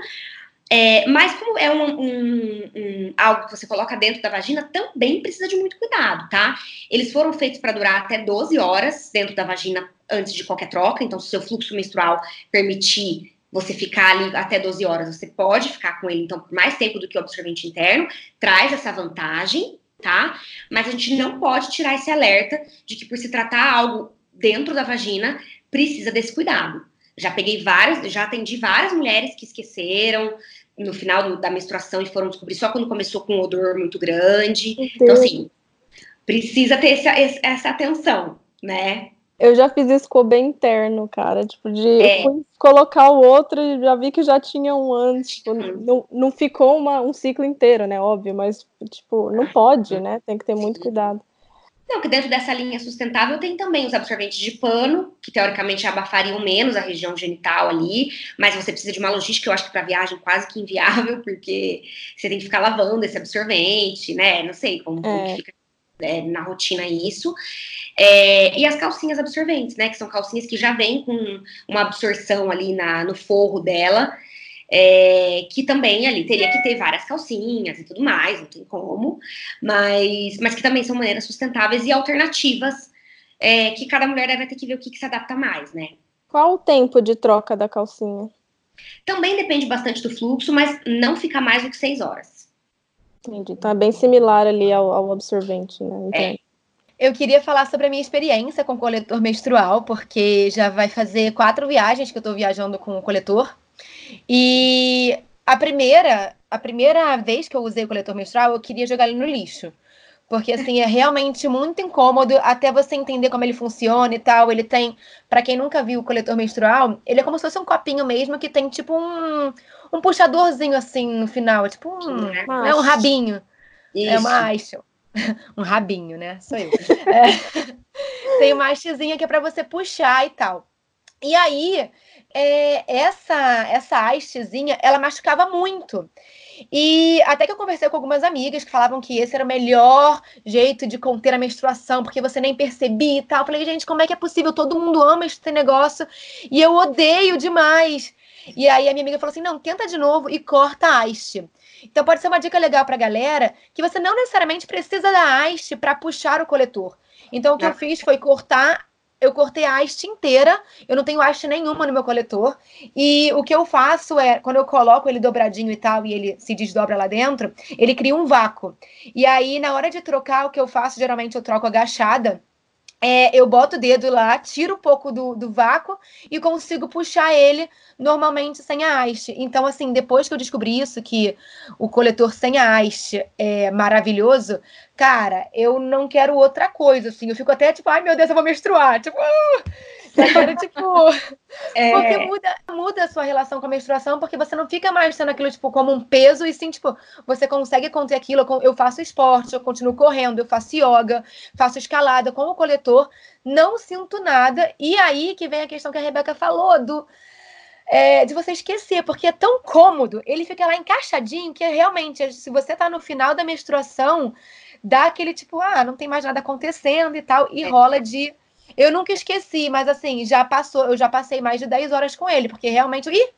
É, mas como é um, um, um, algo que você coloca dentro da vagina, também precisa de muito cuidado, tá? Eles foram feitos para durar até 12 horas dentro da vagina antes de qualquer troca, então se o seu fluxo menstrual permitir você ficar ali até 12 horas, você pode ficar com ele então por mais tempo do que o absorvente interno, traz essa vantagem, tá? Mas a gente não pode tirar esse alerta de que por se tratar algo dentro da vagina, precisa desse cuidado. Já peguei várias, já atendi várias mulheres que esqueceram no final do, da menstruação e foram descobrir só quando começou com um odor muito grande. Então, assim, precisa ter essa, essa atenção, né? Eu já fiz escova interno, cara. Tipo, de é. colocar o outro e já vi que já tinha um antes. Tipo, uhum. não, não ficou uma, um ciclo inteiro, né? Óbvio, mas, tipo, não pode, né? Tem que ter muito cuidado. Não, que dentro dessa linha sustentável tem também os absorventes de pano, que teoricamente abafariam menos a região genital ali, mas você precisa de uma logística, eu acho que para viagem quase que inviável, <laughs> porque você tem que ficar lavando esse absorvente, né? Não sei como, é. fica é, na rotina isso. É, e as calcinhas absorventes, né? Que são calcinhas que já vêm com uma absorção ali na, no forro dela é, que também ali teria que ter várias calcinhas e tudo mais, não tem como, mas, mas que também são maneiras sustentáveis e alternativas é, que cada mulher deve ter que ver o que, que se adapta mais, né? Qual o tempo de troca da calcinha? Também depende bastante do fluxo, mas não fica mais do que seis horas. Entendi. Então é bem similar ali ao, ao absorvente, né? É. Eu queria falar sobre a minha experiência com coletor menstrual, porque já vai fazer quatro viagens que eu estou viajando com o coletor. E a primeira, a primeira vez que eu usei o coletor menstrual, eu queria jogar ele no lixo. Porque, assim, é realmente muito incômodo até você entender como ele funciona e tal. Ele tem, para quem nunca viu o coletor menstrual, ele é como se fosse um copinho mesmo que tem, tipo, um, um puxadorzinho, assim, no final. É tipo um, é um rabinho. Isso. É uma haste. <laughs> um rabinho, né? Sou eu. É, <laughs> tem uma hastezinha que é para você puxar e tal. E aí, é, essa essa hastezinha, ela machucava muito. E até que eu conversei com algumas amigas que falavam que esse era o melhor jeito de conter a menstruação, porque você nem percebia e tal. Eu falei, gente, como é que é possível? Todo mundo ama esse negócio e eu odeio demais. E aí a minha amiga falou assim: não, tenta de novo e corta a haste. Então pode ser uma dica legal para galera que você não necessariamente precisa da haste para puxar o coletor. Então o que eu fiz foi cortar eu cortei a haste inteira, eu não tenho haste nenhuma no meu coletor. E o que eu faço é, quando eu coloco ele dobradinho e tal, e ele se desdobra lá dentro, ele cria um vácuo. E aí, na hora de trocar, o que eu faço, geralmente eu troco agachada. É, eu boto o dedo lá, tiro um pouco do, do vácuo e consigo puxar ele normalmente sem a haste. Então, assim, depois que eu descobri isso, que o coletor sem a haste é maravilhoso, cara, eu não quero outra coisa, assim. Eu fico até tipo, ai meu Deus, eu vou menstruar. Tipo, uh! Tipo. é... Porque muda, muda a sua relação com a menstruação, porque você não fica mais sendo aquilo, tipo, como um peso, e sim, tipo, você consegue conter aquilo. Eu faço esporte, eu continuo correndo, eu faço yoga, faço escalada com o coletor, não sinto nada. E aí que vem a questão que a Rebeca falou do é, de você esquecer, porque é tão cômodo, ele fica lá encaixadinho que realmente, se você tá no final da menstruação, dá aquele tipo, ah, não tem mais nada acontecendo e tal, e é. rola de Eu nunca esqueci, mas assim, já passou, eu já passei mais de 10 horas com ele, porque realmente. Ih!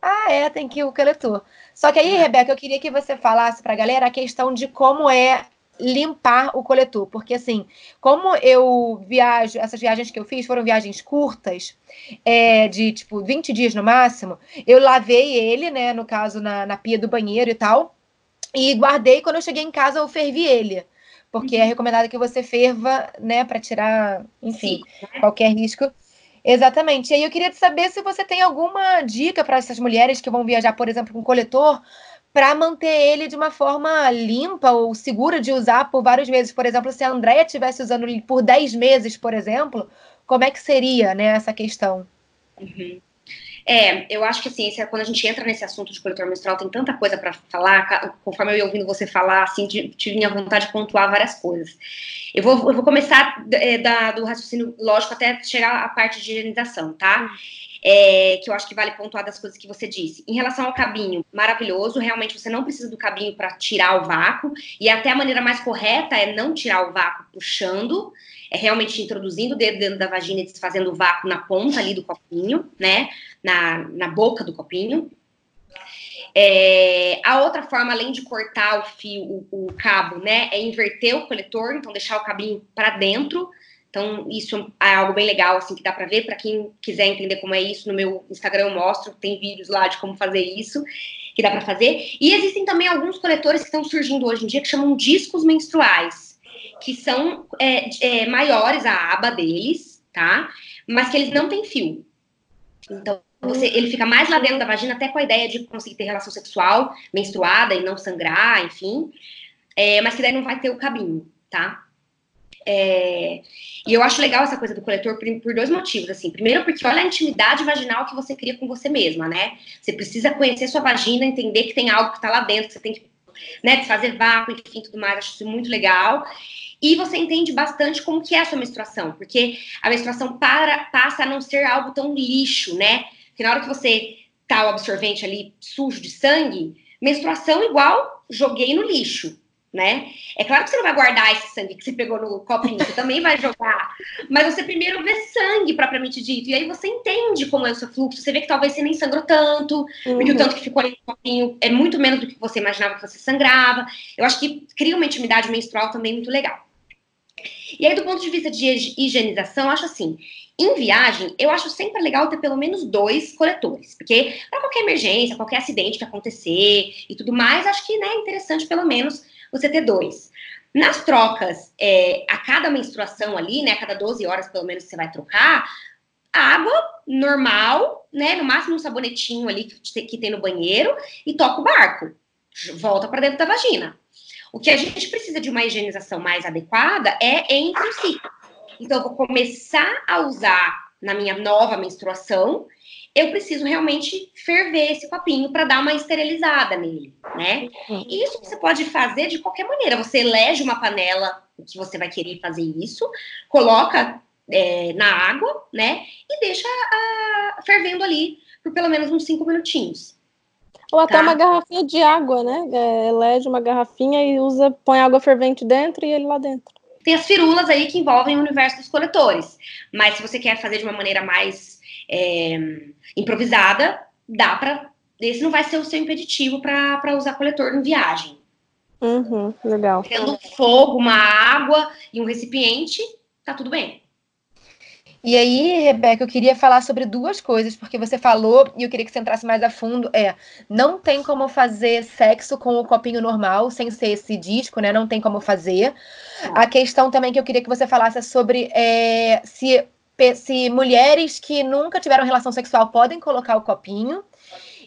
Ah, é, tem que ir o coletor. Só que aí, Rebeca, eu queria que você falasse para a galera a questão de como é limpar o coletor, porque assim, como eu viajo, essas viagens que eu fiz foram viagens curtas, é, de tipo 20 dias no máximo, eu lavei ele, né, no caso na, na pia do banheiro e tal, e guardei quando eu cheguei em casa eu fervi ele. Porque uhum. é recomendado que você ferva, né, para tirar, enfim, Sim. qualquer risco. Exatamente. E aí eu queria saber se você tem alguma dica para essas mulheres que vão viajar, por exemplo, com coletor, para manter ele de uma forma limpa ou segura de usar por vários meses. Por exemplo, se a Andrea estivesse usando ele por 10 meses, por exemplo, como é que seria né, essa questão? Uhum. É, eu acho que assim, é quando a gente entra nesse assunto de coletor menstrual, tem tanta coisa para falar, conforme eu ia ouvindo você falar, assim, tive a vontade de pontuar várias coisas. Eu vou, eu vou começar é, da, do raciocínio lógico até chegar à parte de higienização, tá? É, que eu acho que vale pontuar das coisas que você disse. Em relação ao cabinho, maravilhoso, realmente você não precisa do cabinho para tirar o vácuo, e até a maneira mais correta é não tirar o vácuo puxando, é realmente introduzindo o dedo dentro da vagina e desfazendo o vácuo na ponta ali do copinho, né, na, na boca do copinho. É, a outra forma, além de cortar o fio, o, o, cabo, né, é inverter o coletor, então deixar o cabinho para dentro, então, isso é algo bem legal, assim, que dá para ver. Para quem quiser entender como é isso, no meu Instagram eu mostro, tem vídeos lá de como fazer isso, que dá para fazer. E existem também alguns coletores que estão surgindo hoje em dia que chamam discos menstruais, que são é, é, maiores a aba deles, tá? Mas que eles não têm fio. Então, você, ele fica mais lá dentro da vagina, até com a ideia de conseguir ter relação sexual menstruada e não sangrar, enfim. É, mas que daí não vai ter o cabinho, tá? É, e eu acho legal essa coisa do coletor por, dois motivos, assim. Primeiro, porque olha a intimidade vaginal que você cria com você mesma, né? Você precisa conhecer sua vagina, entender que tem algo que está lá dentro, que você tem que né, desfazer vácuo, enfim, tudo mais. Acho isso muito legal. E você entende bastante como que é a sua menstruação, porque a menstruação para, passa a não ser algo tão lixo, né? Porque na hora que você tá o absorvente ali sujo de sangue, menstruação igual joguei no lixo né? É claro que você não vai guardar esse sangue que você pegou no copinho, você também vai jogar, mas você primeiro vê sangue propriamente dito, e aí você entende como é o seu fluxo, você vê que talvez você nem sangrou tanto, uhum. porque o tanto que ficou ali no copinho é muito menos do que você imaginava que você sangrava. Eu acho que cria uma intimidade menstrual também muito legal. E aí, do ponto de vista de higienização, eu acho assim, em viagem, eu acho sempre legal ter pelo menos dois coletores, porque para qualquer emergência, qualquer acidente que acontecer e tudo mais, acho que né, é interessante pelo menos você ter dois. Nas trocas, é, a cada menstruação ali, né, a cada 12 horas pelo menos você vai trocar, água normal, né, no máximo um sabonetinho ali que, que tem no banheiro e toca o barco, volta para dentro da vagina. O que a gente precisa de uma higienização mais adequada é entre ciclos. Então, eu vou começar a usar na minha nova menstruação eu preciso realmente ferver esse copinho para dar uma esterilizada nele, né? Uhum. Isso você pode fazer de qualquer maneira. Você elege uma panela que você vai querer fazer isso, coloca é, na água, né? E deixa a, fervendo ali por pelo menos uns cinco minutinhos. Ou até tá? uma garrafinha de água, né? É, elege uma garrafinha e usa, põe água fervente dentro e ele lá dentro. Tem as firulas aí que envolvem o universo dos coletores. Mas se você quer fazer de uma maneira mais é, improvisada, dá para. Esse não vai ser o seu impeditivo para usar coletor em viagem. Uhum, legal. Tendo fogo, uma água e um recipiente, tá tudo bem. E aí, Rebeca, eu queria falar sobre duas coisas, porque você falou, e eu queria que você entrasse mais a fundo, é, não tem como fazer sexo com o copinho normal, sem ser esse disco, né? Não tem como fazer. A questão também que eu queria que você falasse é sobre é, se se mulheres que nunca tiveram relação sexual podem colocar o copinho.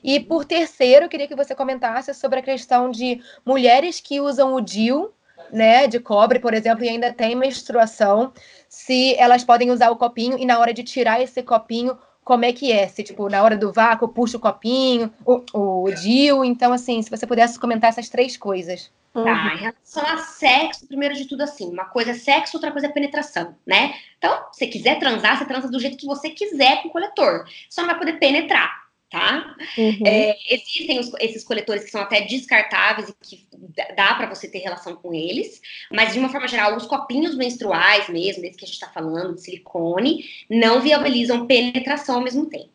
E por terceiro, eu queria que você comentasse sobre a questão de mulheres que usam o DIU, né, de cobre, por exemplo, e ainda tem menstruação, se elas podem usar o copinho e na hora de tirar esse copinho, como é que é? Se, tipo, na hora do vácuo, puxa o copinho, o, o DIU. Então, assim, se você pudesse comentar essas três coisas. Uhum. Tá, em relação a sexo, primeiro de tudo assim, uma coisa é sexo, outra coisa é penetração, né? Então, se quiser transar, você transa do jeito que você quiser com o coletor. Só não vai poder penetrar, tá? Uhum. É, existem os, esses coletores que são até descartáveis e que dá para você ter relação com eles, mas de uma forma geral, os copinhos menstruais mesmo, desse que a gente está falando, de silicone, não viabilizam penetração ao mesmo tempo.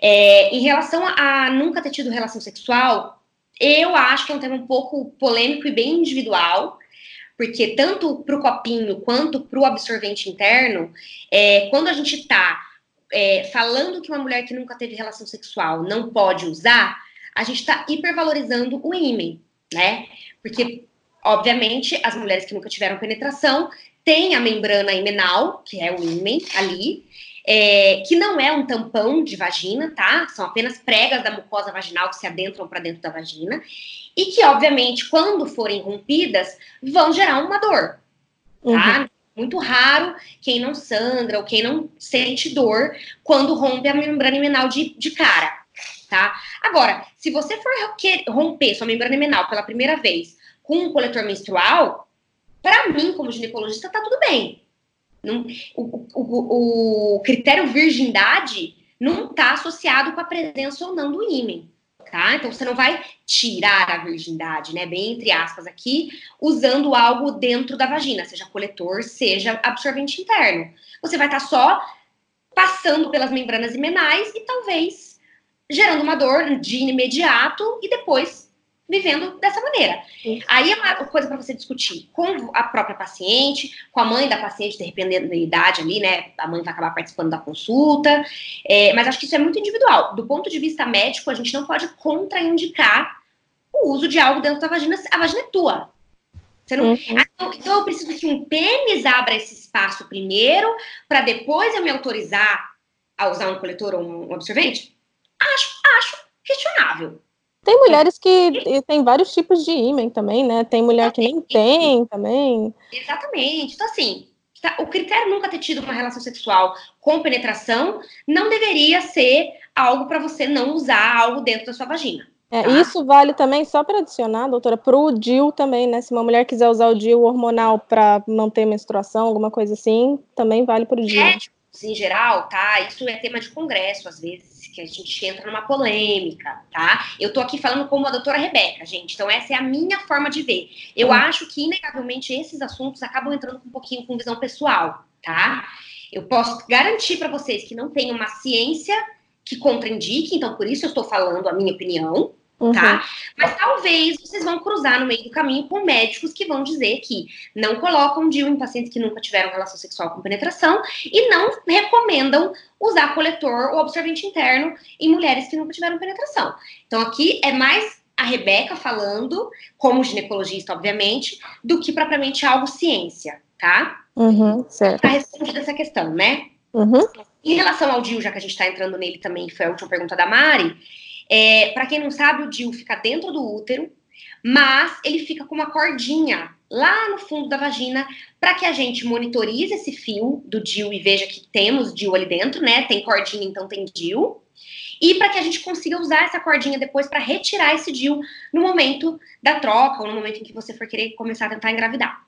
É, em relação a, a nunca ter tido relação sexual, eu acho que é um tema um pouco polêmico e bem individual, porque tanto para o copinho quanto para o absorvente interno, é, quando a gente está é, falando que uma mulher que nunca teve relação sexual não pode usar, a gente está hipervalorizando o ímen, né? Porque, obviamente, as mulheres que nunca tiveram penetração têm a membrana imenal, que é o ímen ali, é, que não é um tampão de vagina, tá? São apenas pregas da mucosa vaginal que se adentram para dentro da vagina e que, obviamente, quando forem rompidas, vão gerar uma dor, tá? Uhum. Muito raro quem não sangra ou quem não sente dor quando rompe a membrana imenal de, de cara, tá? Agora, se você for romper sua membrana imenal pela primeira vez com um coletor menstrual, para mim, como ginecologista, tá tudo bem. Não, o, o, o critério virgindade não está associado com a presença ou não do ímen tá? Então você não vai tirar a virgindade, né? Bem entre aspas aqui, usando algo dentro da vagina, seja coletor, seja absorvente interno. Você vai estar tá só passando pelas membranas imenais e talvez gerando uma dor de imediato e depois vivendo dessa maneira. Aí é uma coisa para você discutir com a própria paciente, com a mãe da paciente, dependendo da idade ali, né? A mãe vai acabar participando da consulta. É, mas acho que isso é muito individual. Do ponto de vista médico, a gente não pode contraindicar o uso de algo dentro da vagina. A vagina é tua. Não... Uhum. Então, então, eu preciso que um pênis abra esse espaço primeiro, para depois eu me autorizar a usar um coletor ou um absorvente? Acho, acho questionável. Tem mulheres que tem vários tipos de ímen também, né? Tem mulher que nem tem também. Exatamente. Então, assim, tá, o critério nunca ter tido uma relação sexual com penetração não deveria ser algo para você não usar algo dentro da sua vagina. É, tá? Isso vale também, só para adicionar, doutora, para o DIL também, né? Se uma mulher quiser usar o DIL hormonal para não ter menstruação, alguma coisa assim, também vale para o DIL. É, em geral, tá? Isso é tema de congresso, às vezes que a gente entra numa polêmica, tá? Eu tô aqui falando como a doutora Rebeca, gente. Então, essa é a minha forma de ver. Eu hum. acho que, inegavelmente, esses assuntos acabam entrando com um pouquinho com visão pessoal, tá? Eu posso garantir para vocês que não tem uma ciência que contraindique, então por isso eu estou falando a minha opinião, Uhum. Tá? Mas talvez vocês vão cruzar no meio do caminho com médicos que vão dizer que não colocam DIU em pacientes que nunca tiveram relação sexual com penetração e não recomendam usar coletor ou absorvente interno em mulheres que nunca tiveram penetração. Então aqui é mais a Rebeca falando, como ginecologista, obviamente, do que propriamente algo ciência, tá? Uhum, certo. Tá respondida essa questão, né? Uhum. Em relação ao DIU, já que a gente está entrando nele também, foi a última pergunta da Mari, é, para quem não sabe, o DIU fica dentro do útero, mas ele fica com uma cordinha lá no fundo da vagina para que a gente monitorize esse fio do DIU e veja que temos DIU ali dentro, né? Tem cordinha, então tem DIU. E para que a gente consiga usar essa cordinha depois para retirar esse DIU no momento da troca ou no momento em que você for querer começar a tentar engravidar.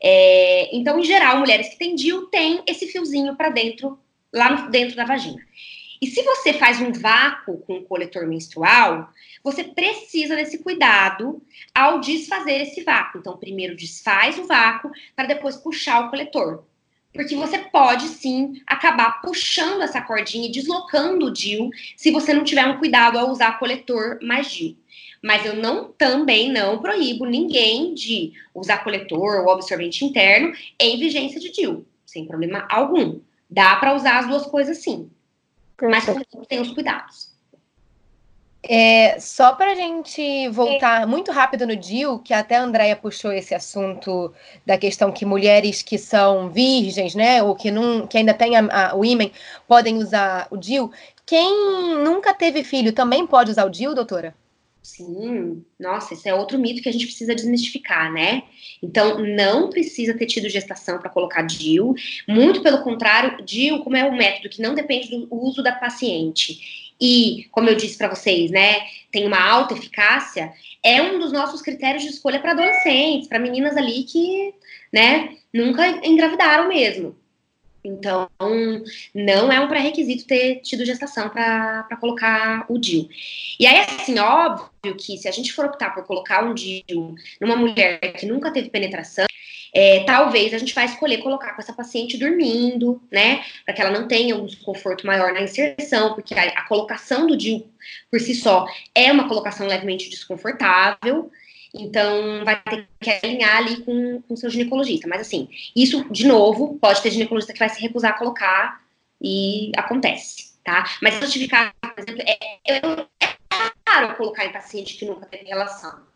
É, então, em geral, mulheres que têm DIU têm esse fiozinho para dentro, lá no, dentro da vagina. E se você faz um vácuo com o coletor menstrual, você precisa desse cuidado ao desfazer esse vácuo. Então, primeiro desfaz o vácuo para depois puxar o coletor. Porque você pode sim acabar puxando essa cordinha e deslocando o DIL se você não tiver um cuidado ao usar coletor mais DIL. Mas eu não também não proíbo ninguém de usar coletor ou absorvente interno em vigência de DIL, sem problema algum. Dá para usar as duas coisas sim. Mas tem os cuidados. É, só para a gente voltar muito rápido no DIL, que até a Andrea puxou esse assunto da questão que mulheres que são virgens, né, ou que, não, que ainda têm a, a, o ímen, podem usar o DIL. Quem nunca teve filho também pode usar o DIL, doutora? Sim, nossa, esse é outro mito que a gente precisa desmistificar, né? Então, não precisa ter tido gestação para colocar DIU, muito pelo contrário, DIU, como é um método que não depende do uso da paciente e, como eu disse para vocês, né, tem uma alta eficácia, é um dos nossos critérios de escolha para adolescentes, para meninas ali que, né, nunca engravidaram mesmo. Então, não é um pré-requisito ter tido gestação para colocar o DIU. E aí, assim, óbvio que se a gente for optar por colocar um DIU numa mulher que nunca teve penetração, é, talvez a gente vai escolher colocar com essa paciente dormindo, né? Para que ela não tenha um desconforto maior na inserção, porque a, a colocação do DIU por si só é uma colocação levemente desconfortável. Então, vai ter que alinhar ali com o seu ginecologista. Mas, assim, isso, de novo, pode ter ginecologista que vai se recusar a colocar e acontece, tá? Mas eu caso, por exemplo, é, é, é raro colocar em paciente que nunca teve relação.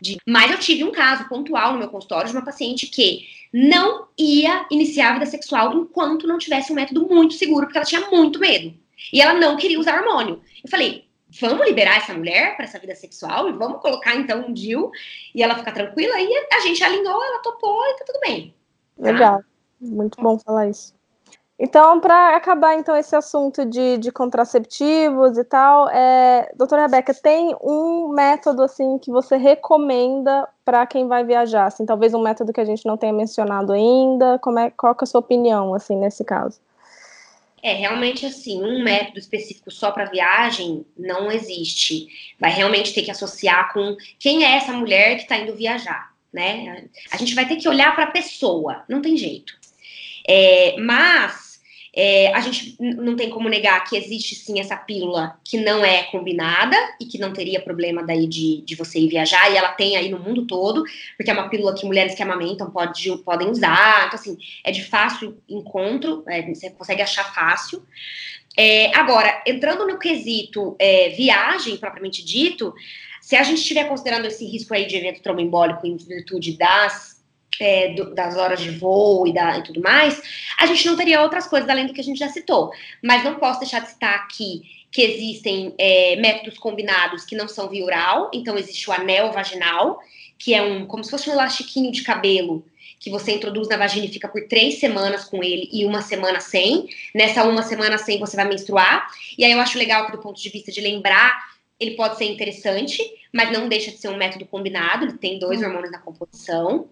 De, mas eu tive um caso pontual no meu consultório de uma paciente que não ia iniciar a vida sexual enquanto não tivesse um método muito seguro, porque ela tinha muito medo. E ela não queria usar hormônio. Eu falei, vamos liberar essa mulher para essa vida sexual e vamos colocar então um DIU e ela ficar tranquila. E a gente alinhou, ela topou e tá tudo bem. Tá? Legal, muito bom falar isso. Então, para acabar então esse assunto de, de contraceptivos e tal, é, doutora Rebeca, tem um método assim que você recomenda para quem vai viajar? Assim, talvez um método que a gente não tenha mencionado ainda. Como é, qual é a sua opinião assim nesse caso? É, realmente assim, um método específico só para viagem não existe. Vai realmente ter que associar com quem é essa mulher que está indo viajar, né? A gente vai ter que olhar para a pessoa, não tem jeito. É, mas é, a gente não tem como negar que existe sim essa pílula que não é combinada e que não teria problema daí de, de você ir viajar, e ela tem aí no mundo todo, porque é uma pílula que mulheres que amamentam pode, podem usar, então assim, é de fácil encontro, é, você consegue achar fácil. É, agora, entrando no quesito é, viagem, propriamente dito, se a gente estiver considerando esse risco aí de evento tromboembólico em virtude das é, do, das horas de voo e, da, e tudo mais, a gente não teria outras coisas além do que a gente já citou. Mas não posso deixar de citar aqui que existem é, métodos combinados que não são via oral, então existe o anel vaginal, que é um como se fosse um elastiquinho de cabelo que você introduz na vagina e fica por três semanas com ele e uma semana sem. Nessa uma semana sem você vai menstruar. E aí eu acho legal que do ponto de vista de lembrar, ele pode ser interessante, mas não deixa de ser um método combinado, ele tem dois hum. hormônios na composição.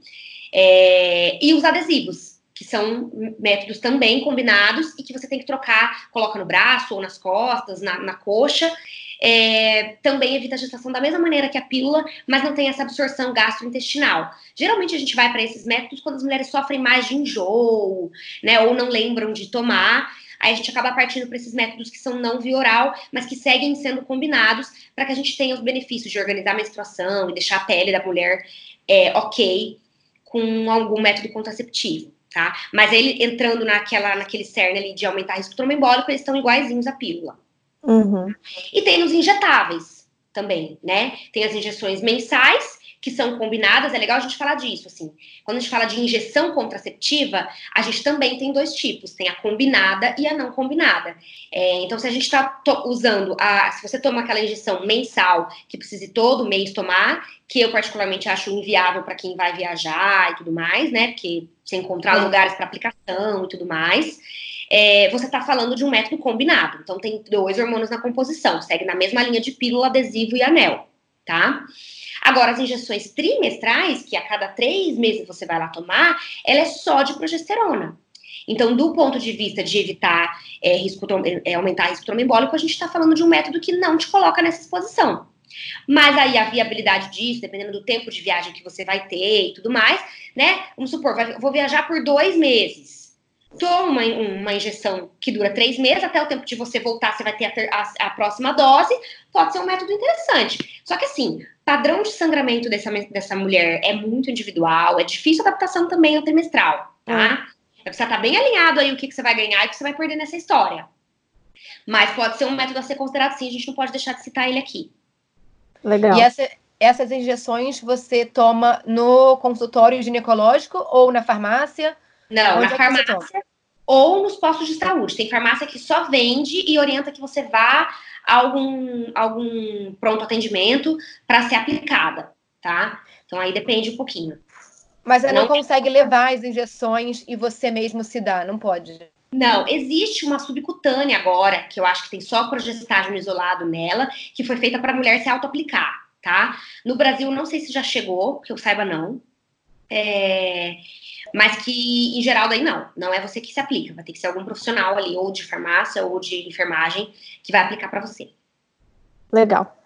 É, e os adesivos, que são métodos também combinados e que você tem que trocar, coloca no braço ou nas costas, na, na coxa. É, também evita a gestação da mesma maneira que a pílula, mas não tem essa absorção gastrointestinal. Geralmente a gente vai para esses métodos quando as mulheres sofrem mais de enjoo, né, ou não lembram de tomar. Aí a gente acaba partindo para esses métodos que são não via oral, mas que seguem sendo combinados para que a gente tenha os benefícios de organizar a menstruação e deixar a pele da mulher é, ok com algum método contraceptivo, tá? Mas ele entrando naquela, naquele cerne ali de aumentar risco trombembólico, eles estão iguaizinhos à pílula. Uhum. E tem os injetáveis também, né? Tem as injeções mensais que são combinadas, é legal a gente falar disso, assim. Quando a gente fala de injeção contraceptiva, a gente também tem dois tipos, tem a combinada e a não combinada. É, então, se a gente está usando, a, se você toma aquela injeção mensal, que precisa todo mês tomar, que eu particularmente acho inviável para quem vai viajar e tudo mais, né, porque você encontrar lugares para aplicação e tudo mais, é, você está falando de um método combinado. Então, tem dois hormônios na composição, segue na mesma linha de pílula, adesivo e anel, tá? Agora, as injeções trimestrais, que a cada três meses você vai lá tomar, ela é só de progesterona. Então, do ponto de vista de evitar é, risco, é, aumentar risco trombembólico, a gente está falando de um método que não te coloca nessa exposição. Mas aí a viabilidade disso, dependendo do tempo de viagem que você vai ter e tudo mais, né? Vamos supor, vai, vou viajar por dois meses. Toma uma, uma, injeção que dura três meses, até o tempo de você voltar, você vai ter a, ter, a, a próxima dose. Pode ser um método interessante. Só que assim, padrão de sangramento dessa, dessa mulher é muito individual, é difícil adaptação também ao trimestral, tá? É. Você estar tá bem alinhado aí o que, que você vai ganhar e o que você vai perder nessa história. Mas pode ser um método a ser considerado sim, a gente não pode deixar de citar ele aqui. Legal. E essa, essas injeções você toma no consultório ginecológico ou na farmácia? Não, Onde na é farmácia ou nos postos de saúde. Tem farmácia que só vende e orienta que você vá algum, algum pronto atendimento para ser aplicada, tá? Então aí depende um pouquinho. Mas você não, não consegue levar as injeções e você mesmo se dá, não pode? Não, existe uma subcutânea agora, que eu acho que tem só progestágeno isolado nela, que foi feita para a mulher se auto-aplicar, tá? No Brasil, não sei se já chegou, que eu saiba não. É, mas que, em geral, daí não. Não é você que se aplica. Vai ter que ser algum profissional ali, ou de farmácia, ou de enfermagem, que vai aplicar para você. Legal.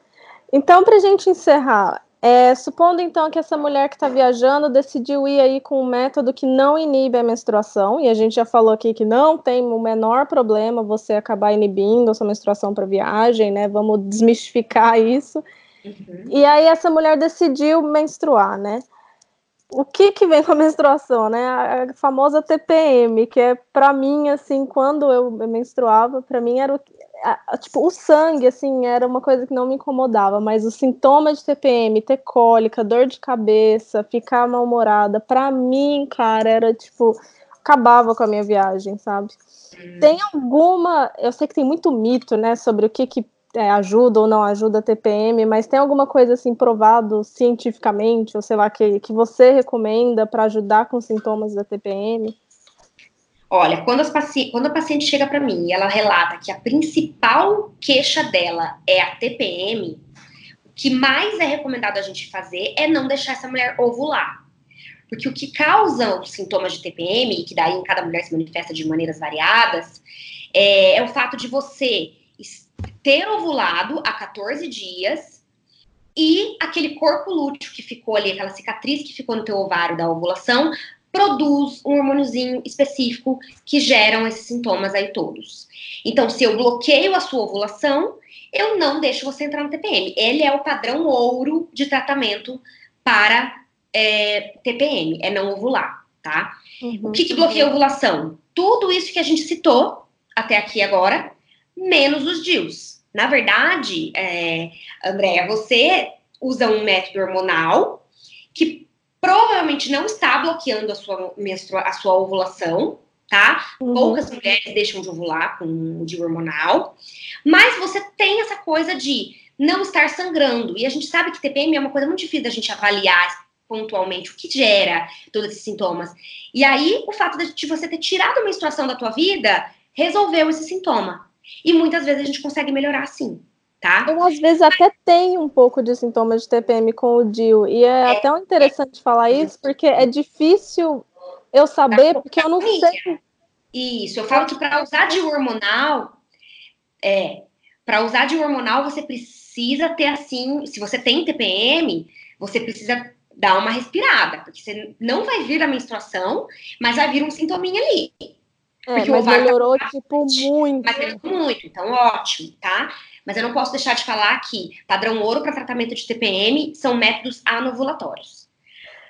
Então, para a gente encerrar, é, supondo então que essa mulher que está viajando decidiu ir aí com um método que não inibe a menstruação, e a gente já falou aqui que não tem o menor problema você acabar inibindo a sua menstruação para viagem, né? Vamos desmistificar isso. Uhum. E aí essa mulher decidiu menstruar, né? O que que vem com a menstruação, né? A famosa TPM, que é para mim assim, quando eu menstruava, para mim era o, tipo, o sangue, assim, era uma coisa que não me incomodava, mas os sintomas de TPM, ter cólica, dor de cabeça, ficar mal-humorada, pra mim, cara, era tipo, acabava com a minha viagem, sabe? Hum. Tem alguma, eu sei que tem muito mito, né, sobre o que que é, ajuda ou não ajuda a TPM, mas tem alguma coisa assim provado cientificamente, ou sei lá, que, que você recomenda para ajudar com sintomas da TPM? Olha, quando, quando a paciente chega para mim e ela relata que a principal queixa dela é a TPM, o que mais é recomendado a gente fazer é não deixar essa mulher ovular. Porque o que causa os sintomas de TPM, e que daí em cada mulher se manifesta de maneiras variadas, é, é o fato de você ter ovulado há 14 dias e aquele corpo lúteo que ficou ali, aquela cicatriz que ficou no teu ovário da ovulação, produz um hormôniozinho específico que geram esses sintomas aí todos. Então, se eu bloqueio a sua ovulação, eu não deixo você entrar no TPM. Ele é o padrão ouro de tratamento para é, TPM, é não ovular, tá? Uhum, o que, que bloqueia a ovulação? Tudo isso que a gente citou até aqui agora, menos os DIUs. Na verdade, é, Andréia, você usa um método hormonal que provavelmente não está bloqueando a sua, menstrua, a sua ovulação, tá? Uhum. Poucas mulheres deixam de ovular com o DIU hormonal, mas você tem essa coisa de não estar sangrando. E a gente sabe que TPM é uma coisa muito difícil da gente avaliar pontualmente o que gera todos esses sintomas. E aí, o fato de você ter tirado a menstruação da tua vida resolveu esse sintoma. E muitas vezes a gente consegue melhorar assim tá? Eu, às vezes, até tenho um pouco de sintomas de TPM com o DIU, e é, é até interessante falar isso, porque é difícil eu saber, porque eu não sei. Isso, eu falo que para usar de hormonal, é, para usar de hormonal, você precisa ter assim, se você tem TPM, você precisa dar uma respirada, porque você não vai vir a menstruação, mas vai vir um sintominha ali. É, porque mas melhorou, tá tipo, muito. Mas melhorou muito, então ótimo, tá? Mas eu não posso deixar de falar que padrão ouro para tratamento de TPM são métodos anovulatórios.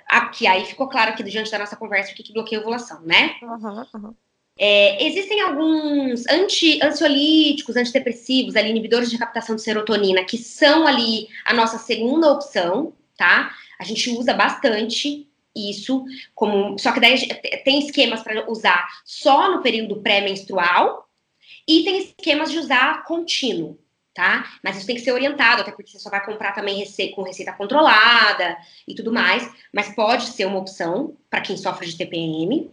Aqui, aí ficou claro aqui diante da nossa conversa o que, que bloqueia a ovulação, né? Uhum, uhum. É, existem alguns anti, ansiolíticos, antidepressivos, ali, inibidores de captação de serotonina, que são ali a nossa segunda opção, tá? A gente usa bastante isso, como só que daí tem esquemas para usar só no período pré-menstrual e tem esquemas de usar contínuo tá? Mas isso tem que ser orientado, até porque você só vai comprar também receita, com receita controlada e tudo mais, mas pode ser uma opção para quem sofre de TPM.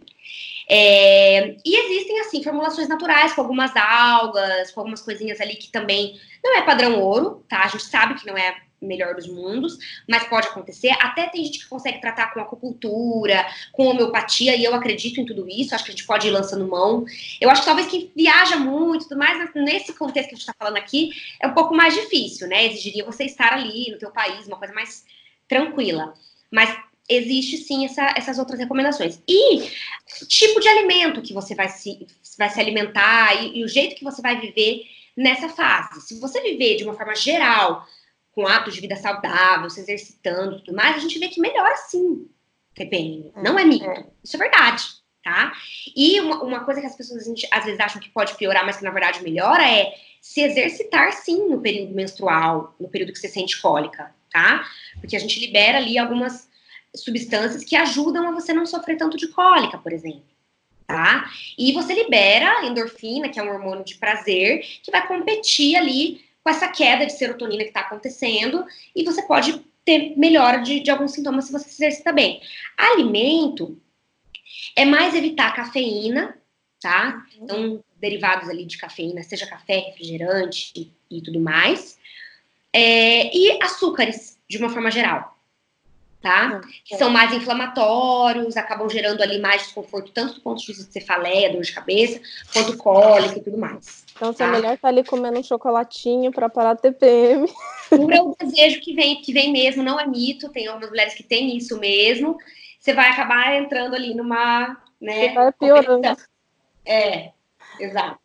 É, e existem, assim, formulações naturais com algumas algas, com algumas coisinhas ali que também não é padrão ouro, tá? A gente sabe que não é melhor dos mundos, mas pode acontecer. Até tem gente que consegue tratar com acupuntura, com homeopatia, e eu acredito em tudo isso, acho que a gente pode ir lançando mão. Eu acho que talvez quem viaja muito, tudo mais, nesse contexto que a gente está falando aqui, é um pouco mais difícil, né? Exigiria você estar ali no teu país, uma coisa mais tranquila. Mas existe sim essa, essas outras recomendações. E tipo de alimento que você vai se, vai se alimentar e, e o jeito que você vai viver nessa fase. Se você viver de uma forma geral, com hábitos de vida saudável, se exercitando e tudo mais, a gente vê que melhora sim TPM. É, não é mito. É. Isso é verdade, tá? E uma, uma coisa que as pessoas gente, às vezes acham que pode piorar, mas que na verdade melhora é se exercitar sim no período menstrual, no período que você sente cólica, tá? Porque a gente libera ali algumas substâncias que ajudam a você não sofrer tanto de cólica, por exemplo. Tá? E você libera endorfina, que é um hormônio de prazer, que vai competir ali com essa queda de serotonina que está acontecendo, e você pode ter melhora de, de alguns sintomas se você se exercita bem. Alimento é mais evitar cafeína, tá? Uhum. Então, derivados ali de cafeína, seja café, refrigerante e, e tudo mais. É, e açúcares, de uma forma geral. Tá? Que são mais inflamatórios, acabam gerando ali mais desconforto, tanto do ponto de vista de cefaleia, dor de cabeça, quanto cólica e tudo mais. Então, se tá? a mulher tá ali comendo um chocolatinho para parar a TPM. Por é o desejo que vem, que vem mesmo, não é mito, tem algumas mulheres que têm isso mesmo. Você vai acabar entrando ali numa. Né, você vai piorando. É, exato.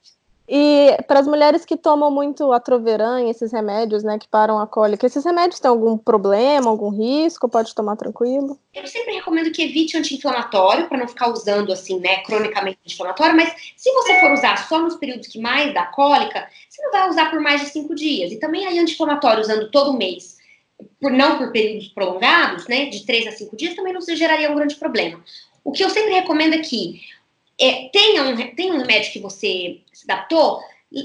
E para as mulheres que tomam muito atroveran, esses remédios, né, que param a cólica, esses remédios têm algum problema, algum risco? Pode tomar tranquilo? Eu sempre recomendo que evite anti-inflamatório para não ficar usando assim, né, cronicamente anti-inflamatório, mas se você for usar só nos períodos que mais dá cólica, você não vai usar por mais de cinco dias. E também aí anti-inflamatório usando todo mês, por não por períodos prolongados, né, de três a cinco dias, também não se geraria um grande problema. O que eu sempre recomendo é que é, tenha, um, tenha um remédio que você se adaptou,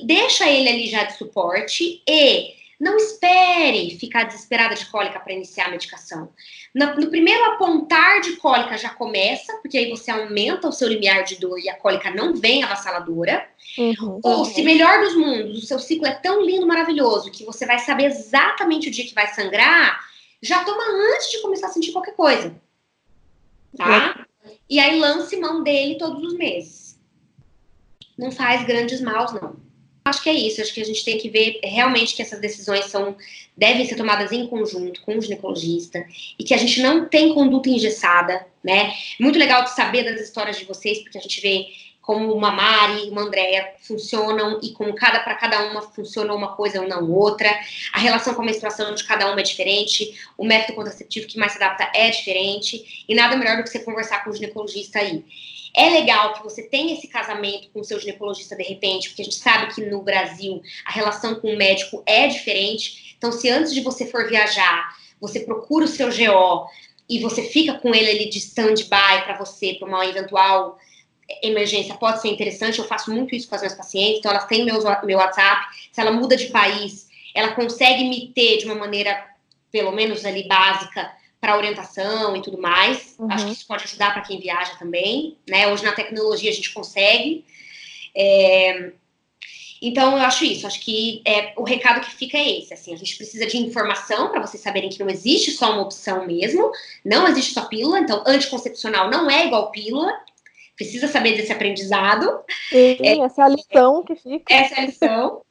deixa ele ali já de suporte e não espere ficar desesperada de cólica para iniciar a medicação. No, no, primeiro apontar de cólica já começa, porque aí você aumenta o seu limiar de dor e a cólica não vem avassaladora. Uhum, Ou, se melhor dos mundos, o seu ciclo é tão lindo, maravilhoso, que você vai saber exatamente o dia que vai sangrar, já toma antes de começar a sentir qualquer coisa. Tá? E aí lance mão dele todos os meses. Não faz grandes maus, não. Acho que é isso. Acho que a gente tem que ver realmente que essas decisões são devem ser tomadas em conjunto com o ginecologista e que a gente não tem conduta engessada, né? Muito legal de saber das histórias de vocês, porque a gente vê como uma Mari, uma Andréia funcionam e como cada para cada uma funciona uma coisa ou não outra. A relação com a menstruação de cada uma é diferente, o método contraceptivo que mais se adapta é diferente e nada melhor do que você conversar com o ginecologista aí. É legal que você tenha esse casamento com o seu ginecologista de repente, porque a gente sabe que no Brasil a relação com o médico é diferente. Então, se antes de você for viajar, você procura o seu GO e você fica com ele ali de stand-by para você, para uma eventual emergência pode ser interessante, eu faço muito isso com as minhas pacientes, então elas têm meu, meu WhatsApp, se ela muda de país, ela consegue me ter de uma maneira, pelo menos ali, básica, para orientação e tudo mais. Uhum. Acho que isso pode ajudar para quem viaja também, né? Hoje na tecnologia a gente consegue. É... Então eu acho isso, acho que é, o recado que fica é esse, assim, a gente precisa de informação para vocês saberem que não existe só uma opção mesmo, não existe só pílula, então anticoncepcional não é igual pílula, precisa saber desse aprendizado. Sim, é, essa é a lição que fica. Essa é a lição.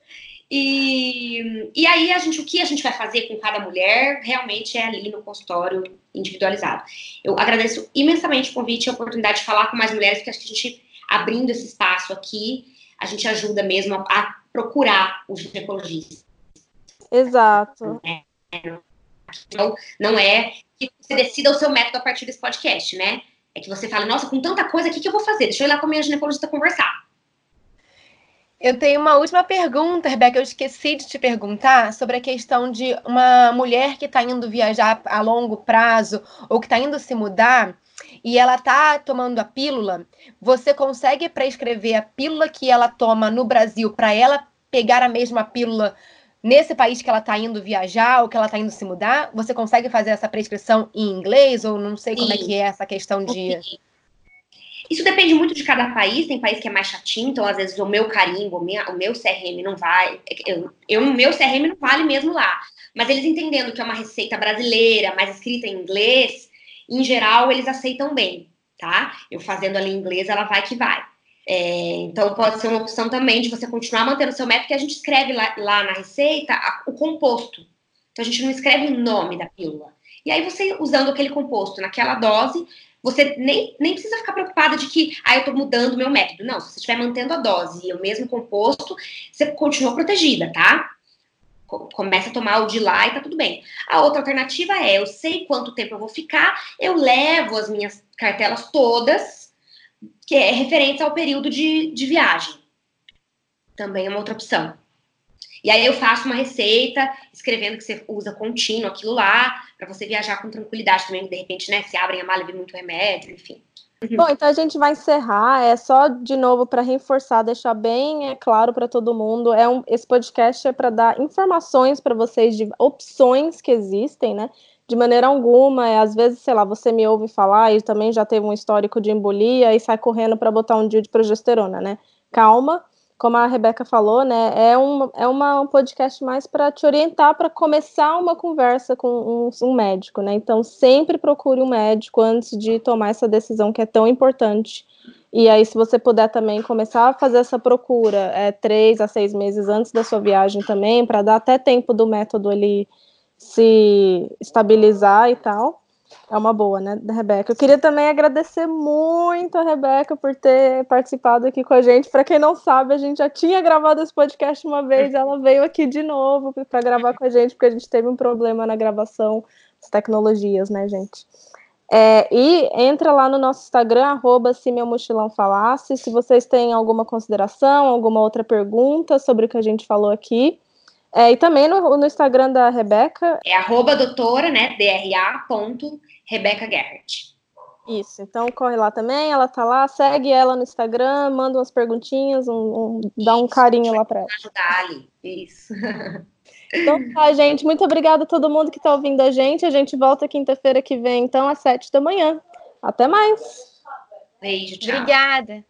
E, e aí, a gente, o que a gente vai fazer com cada mulher realmente é ali no consultório individualizado. Eu agradeço imensamente o convite e a oportunidade de falar com mais mulheres, porque acho que a gente, abrindo esse espaço aqui, a gente ajuda mesmo a, a procurar o ginecologista. Exato. Então, não é que você decida o seu método a partir desse podcast, né? É que você fala, nossa, com tanta coisa, o que, que eu vou fazer? Deixa eu ir lá com a minha ginecologista conversar. Eu tenho uma última pergunta, Rebeca. Eu esqueci de te perguntar sobre a questão de uma mulher que está indo viajar a longo prazo ou que está indo se mudar e ela está tomando a pílula. Você consegue prescrever a pílula que ela toma no Brasil para ela pegar a mesma pílula nesse país que ela está indo viajar ou que ela está indo se mudar, você consegue fazer essa prescrição em inglês ou não sei Sim. como é que é essa questão de. Isso depende muito de cada país. Tem país que é mais chatinho, então às vezes o meu carimbo, o meu, o meu CRM não vai. Eu, eu, o meu CRM não vale mesmo lá. Mas eles entendendo que é uma receita brasileira, mais escrita em inglês, em geral eles aceitam bem, tá? Eu fazendo ali em inglês, ela vai que vai. É, então, pode ser uma opção também de você continuar mantendo o seu método, que a gente escreve lá, lá na receita a, o composto. Então, a gente não escreve o nome da pílula. E aí, você usando aquele composto naquela dose, você nem, nem precisa ficar preocupada de que, ah, eu estou mudando o meu método. Não, se você estiver mantendo a dose e o mesmo composto, você continua protegida, tá? Começa a tomar o de lá e tá tudo bem. A outra alternativa é, eu sei quanto tempo eu vou ficar, eu levo as minhas cartelas todas que é referente ao período de, de viagem. Também é uma outra opção. E aí eu faço uma receita, escrevendo que você usa contínuo aquilo lá, para você viajar com tranquilidade também, de repente, né, se abrem a mala e muito remédio, enfim. Bom, então a gente vai encerrar. É só de novo para reforçar, deixar bem é claro para todo mundo. É um, esse podcast é para dar informações para vocês de opções que existem, né? De maneira alguma. É, às vezes, sei lá, você me ouve falar e também já teve um histórico de embolia e sai correndo para botar um dia de progesterona, né? Calma, como a Rebeca falou, né, é, um, é uma, um podcast mais para te orientar para começar uma conversa com um, um, médico, né? Então, sempre procure um médico antes de tomar essa decisão que é tão importante. E aí, se você puder também começar a fazer essa procura é, três a seis meses antes da sua viagem também, para dar até tempo do método ali se estabilizar e tal. É uma boa, né, Rebeca? Eu queria também agradecer muito a Rebeca por ter participado aqui com a gente. Para quem não sabe, a gente já tinha gravado esse podcast uma vez, ela veio aqui de novo para gravar com a gente, porque a gente teve um problema na gravação das tecnologias, né, gente? É, e entra lá no nosso Instagram, arroba se meu mochilão falasse, se vocês têm alguma consideração, alguma outra pergunta sobre o que a gente falou aqui. É, e também no, no, Instagram da Rebeca. É arroba doutora, né? DRA Rebeca Gerhardt. Isso, então corre lá também, ela tá lá, segue ela no Instagram, manda umas perguntinhas, um, um, dá um carinho lá para ela. Ajudar ali, isso. <laughs> Então tá, gente, muito obrigada a todo mundo que tá ouvindo a gente. A gente volta quinta-feira que vem, então, às sete da manhã. Até mais. Beijo, tchau. Obrigada.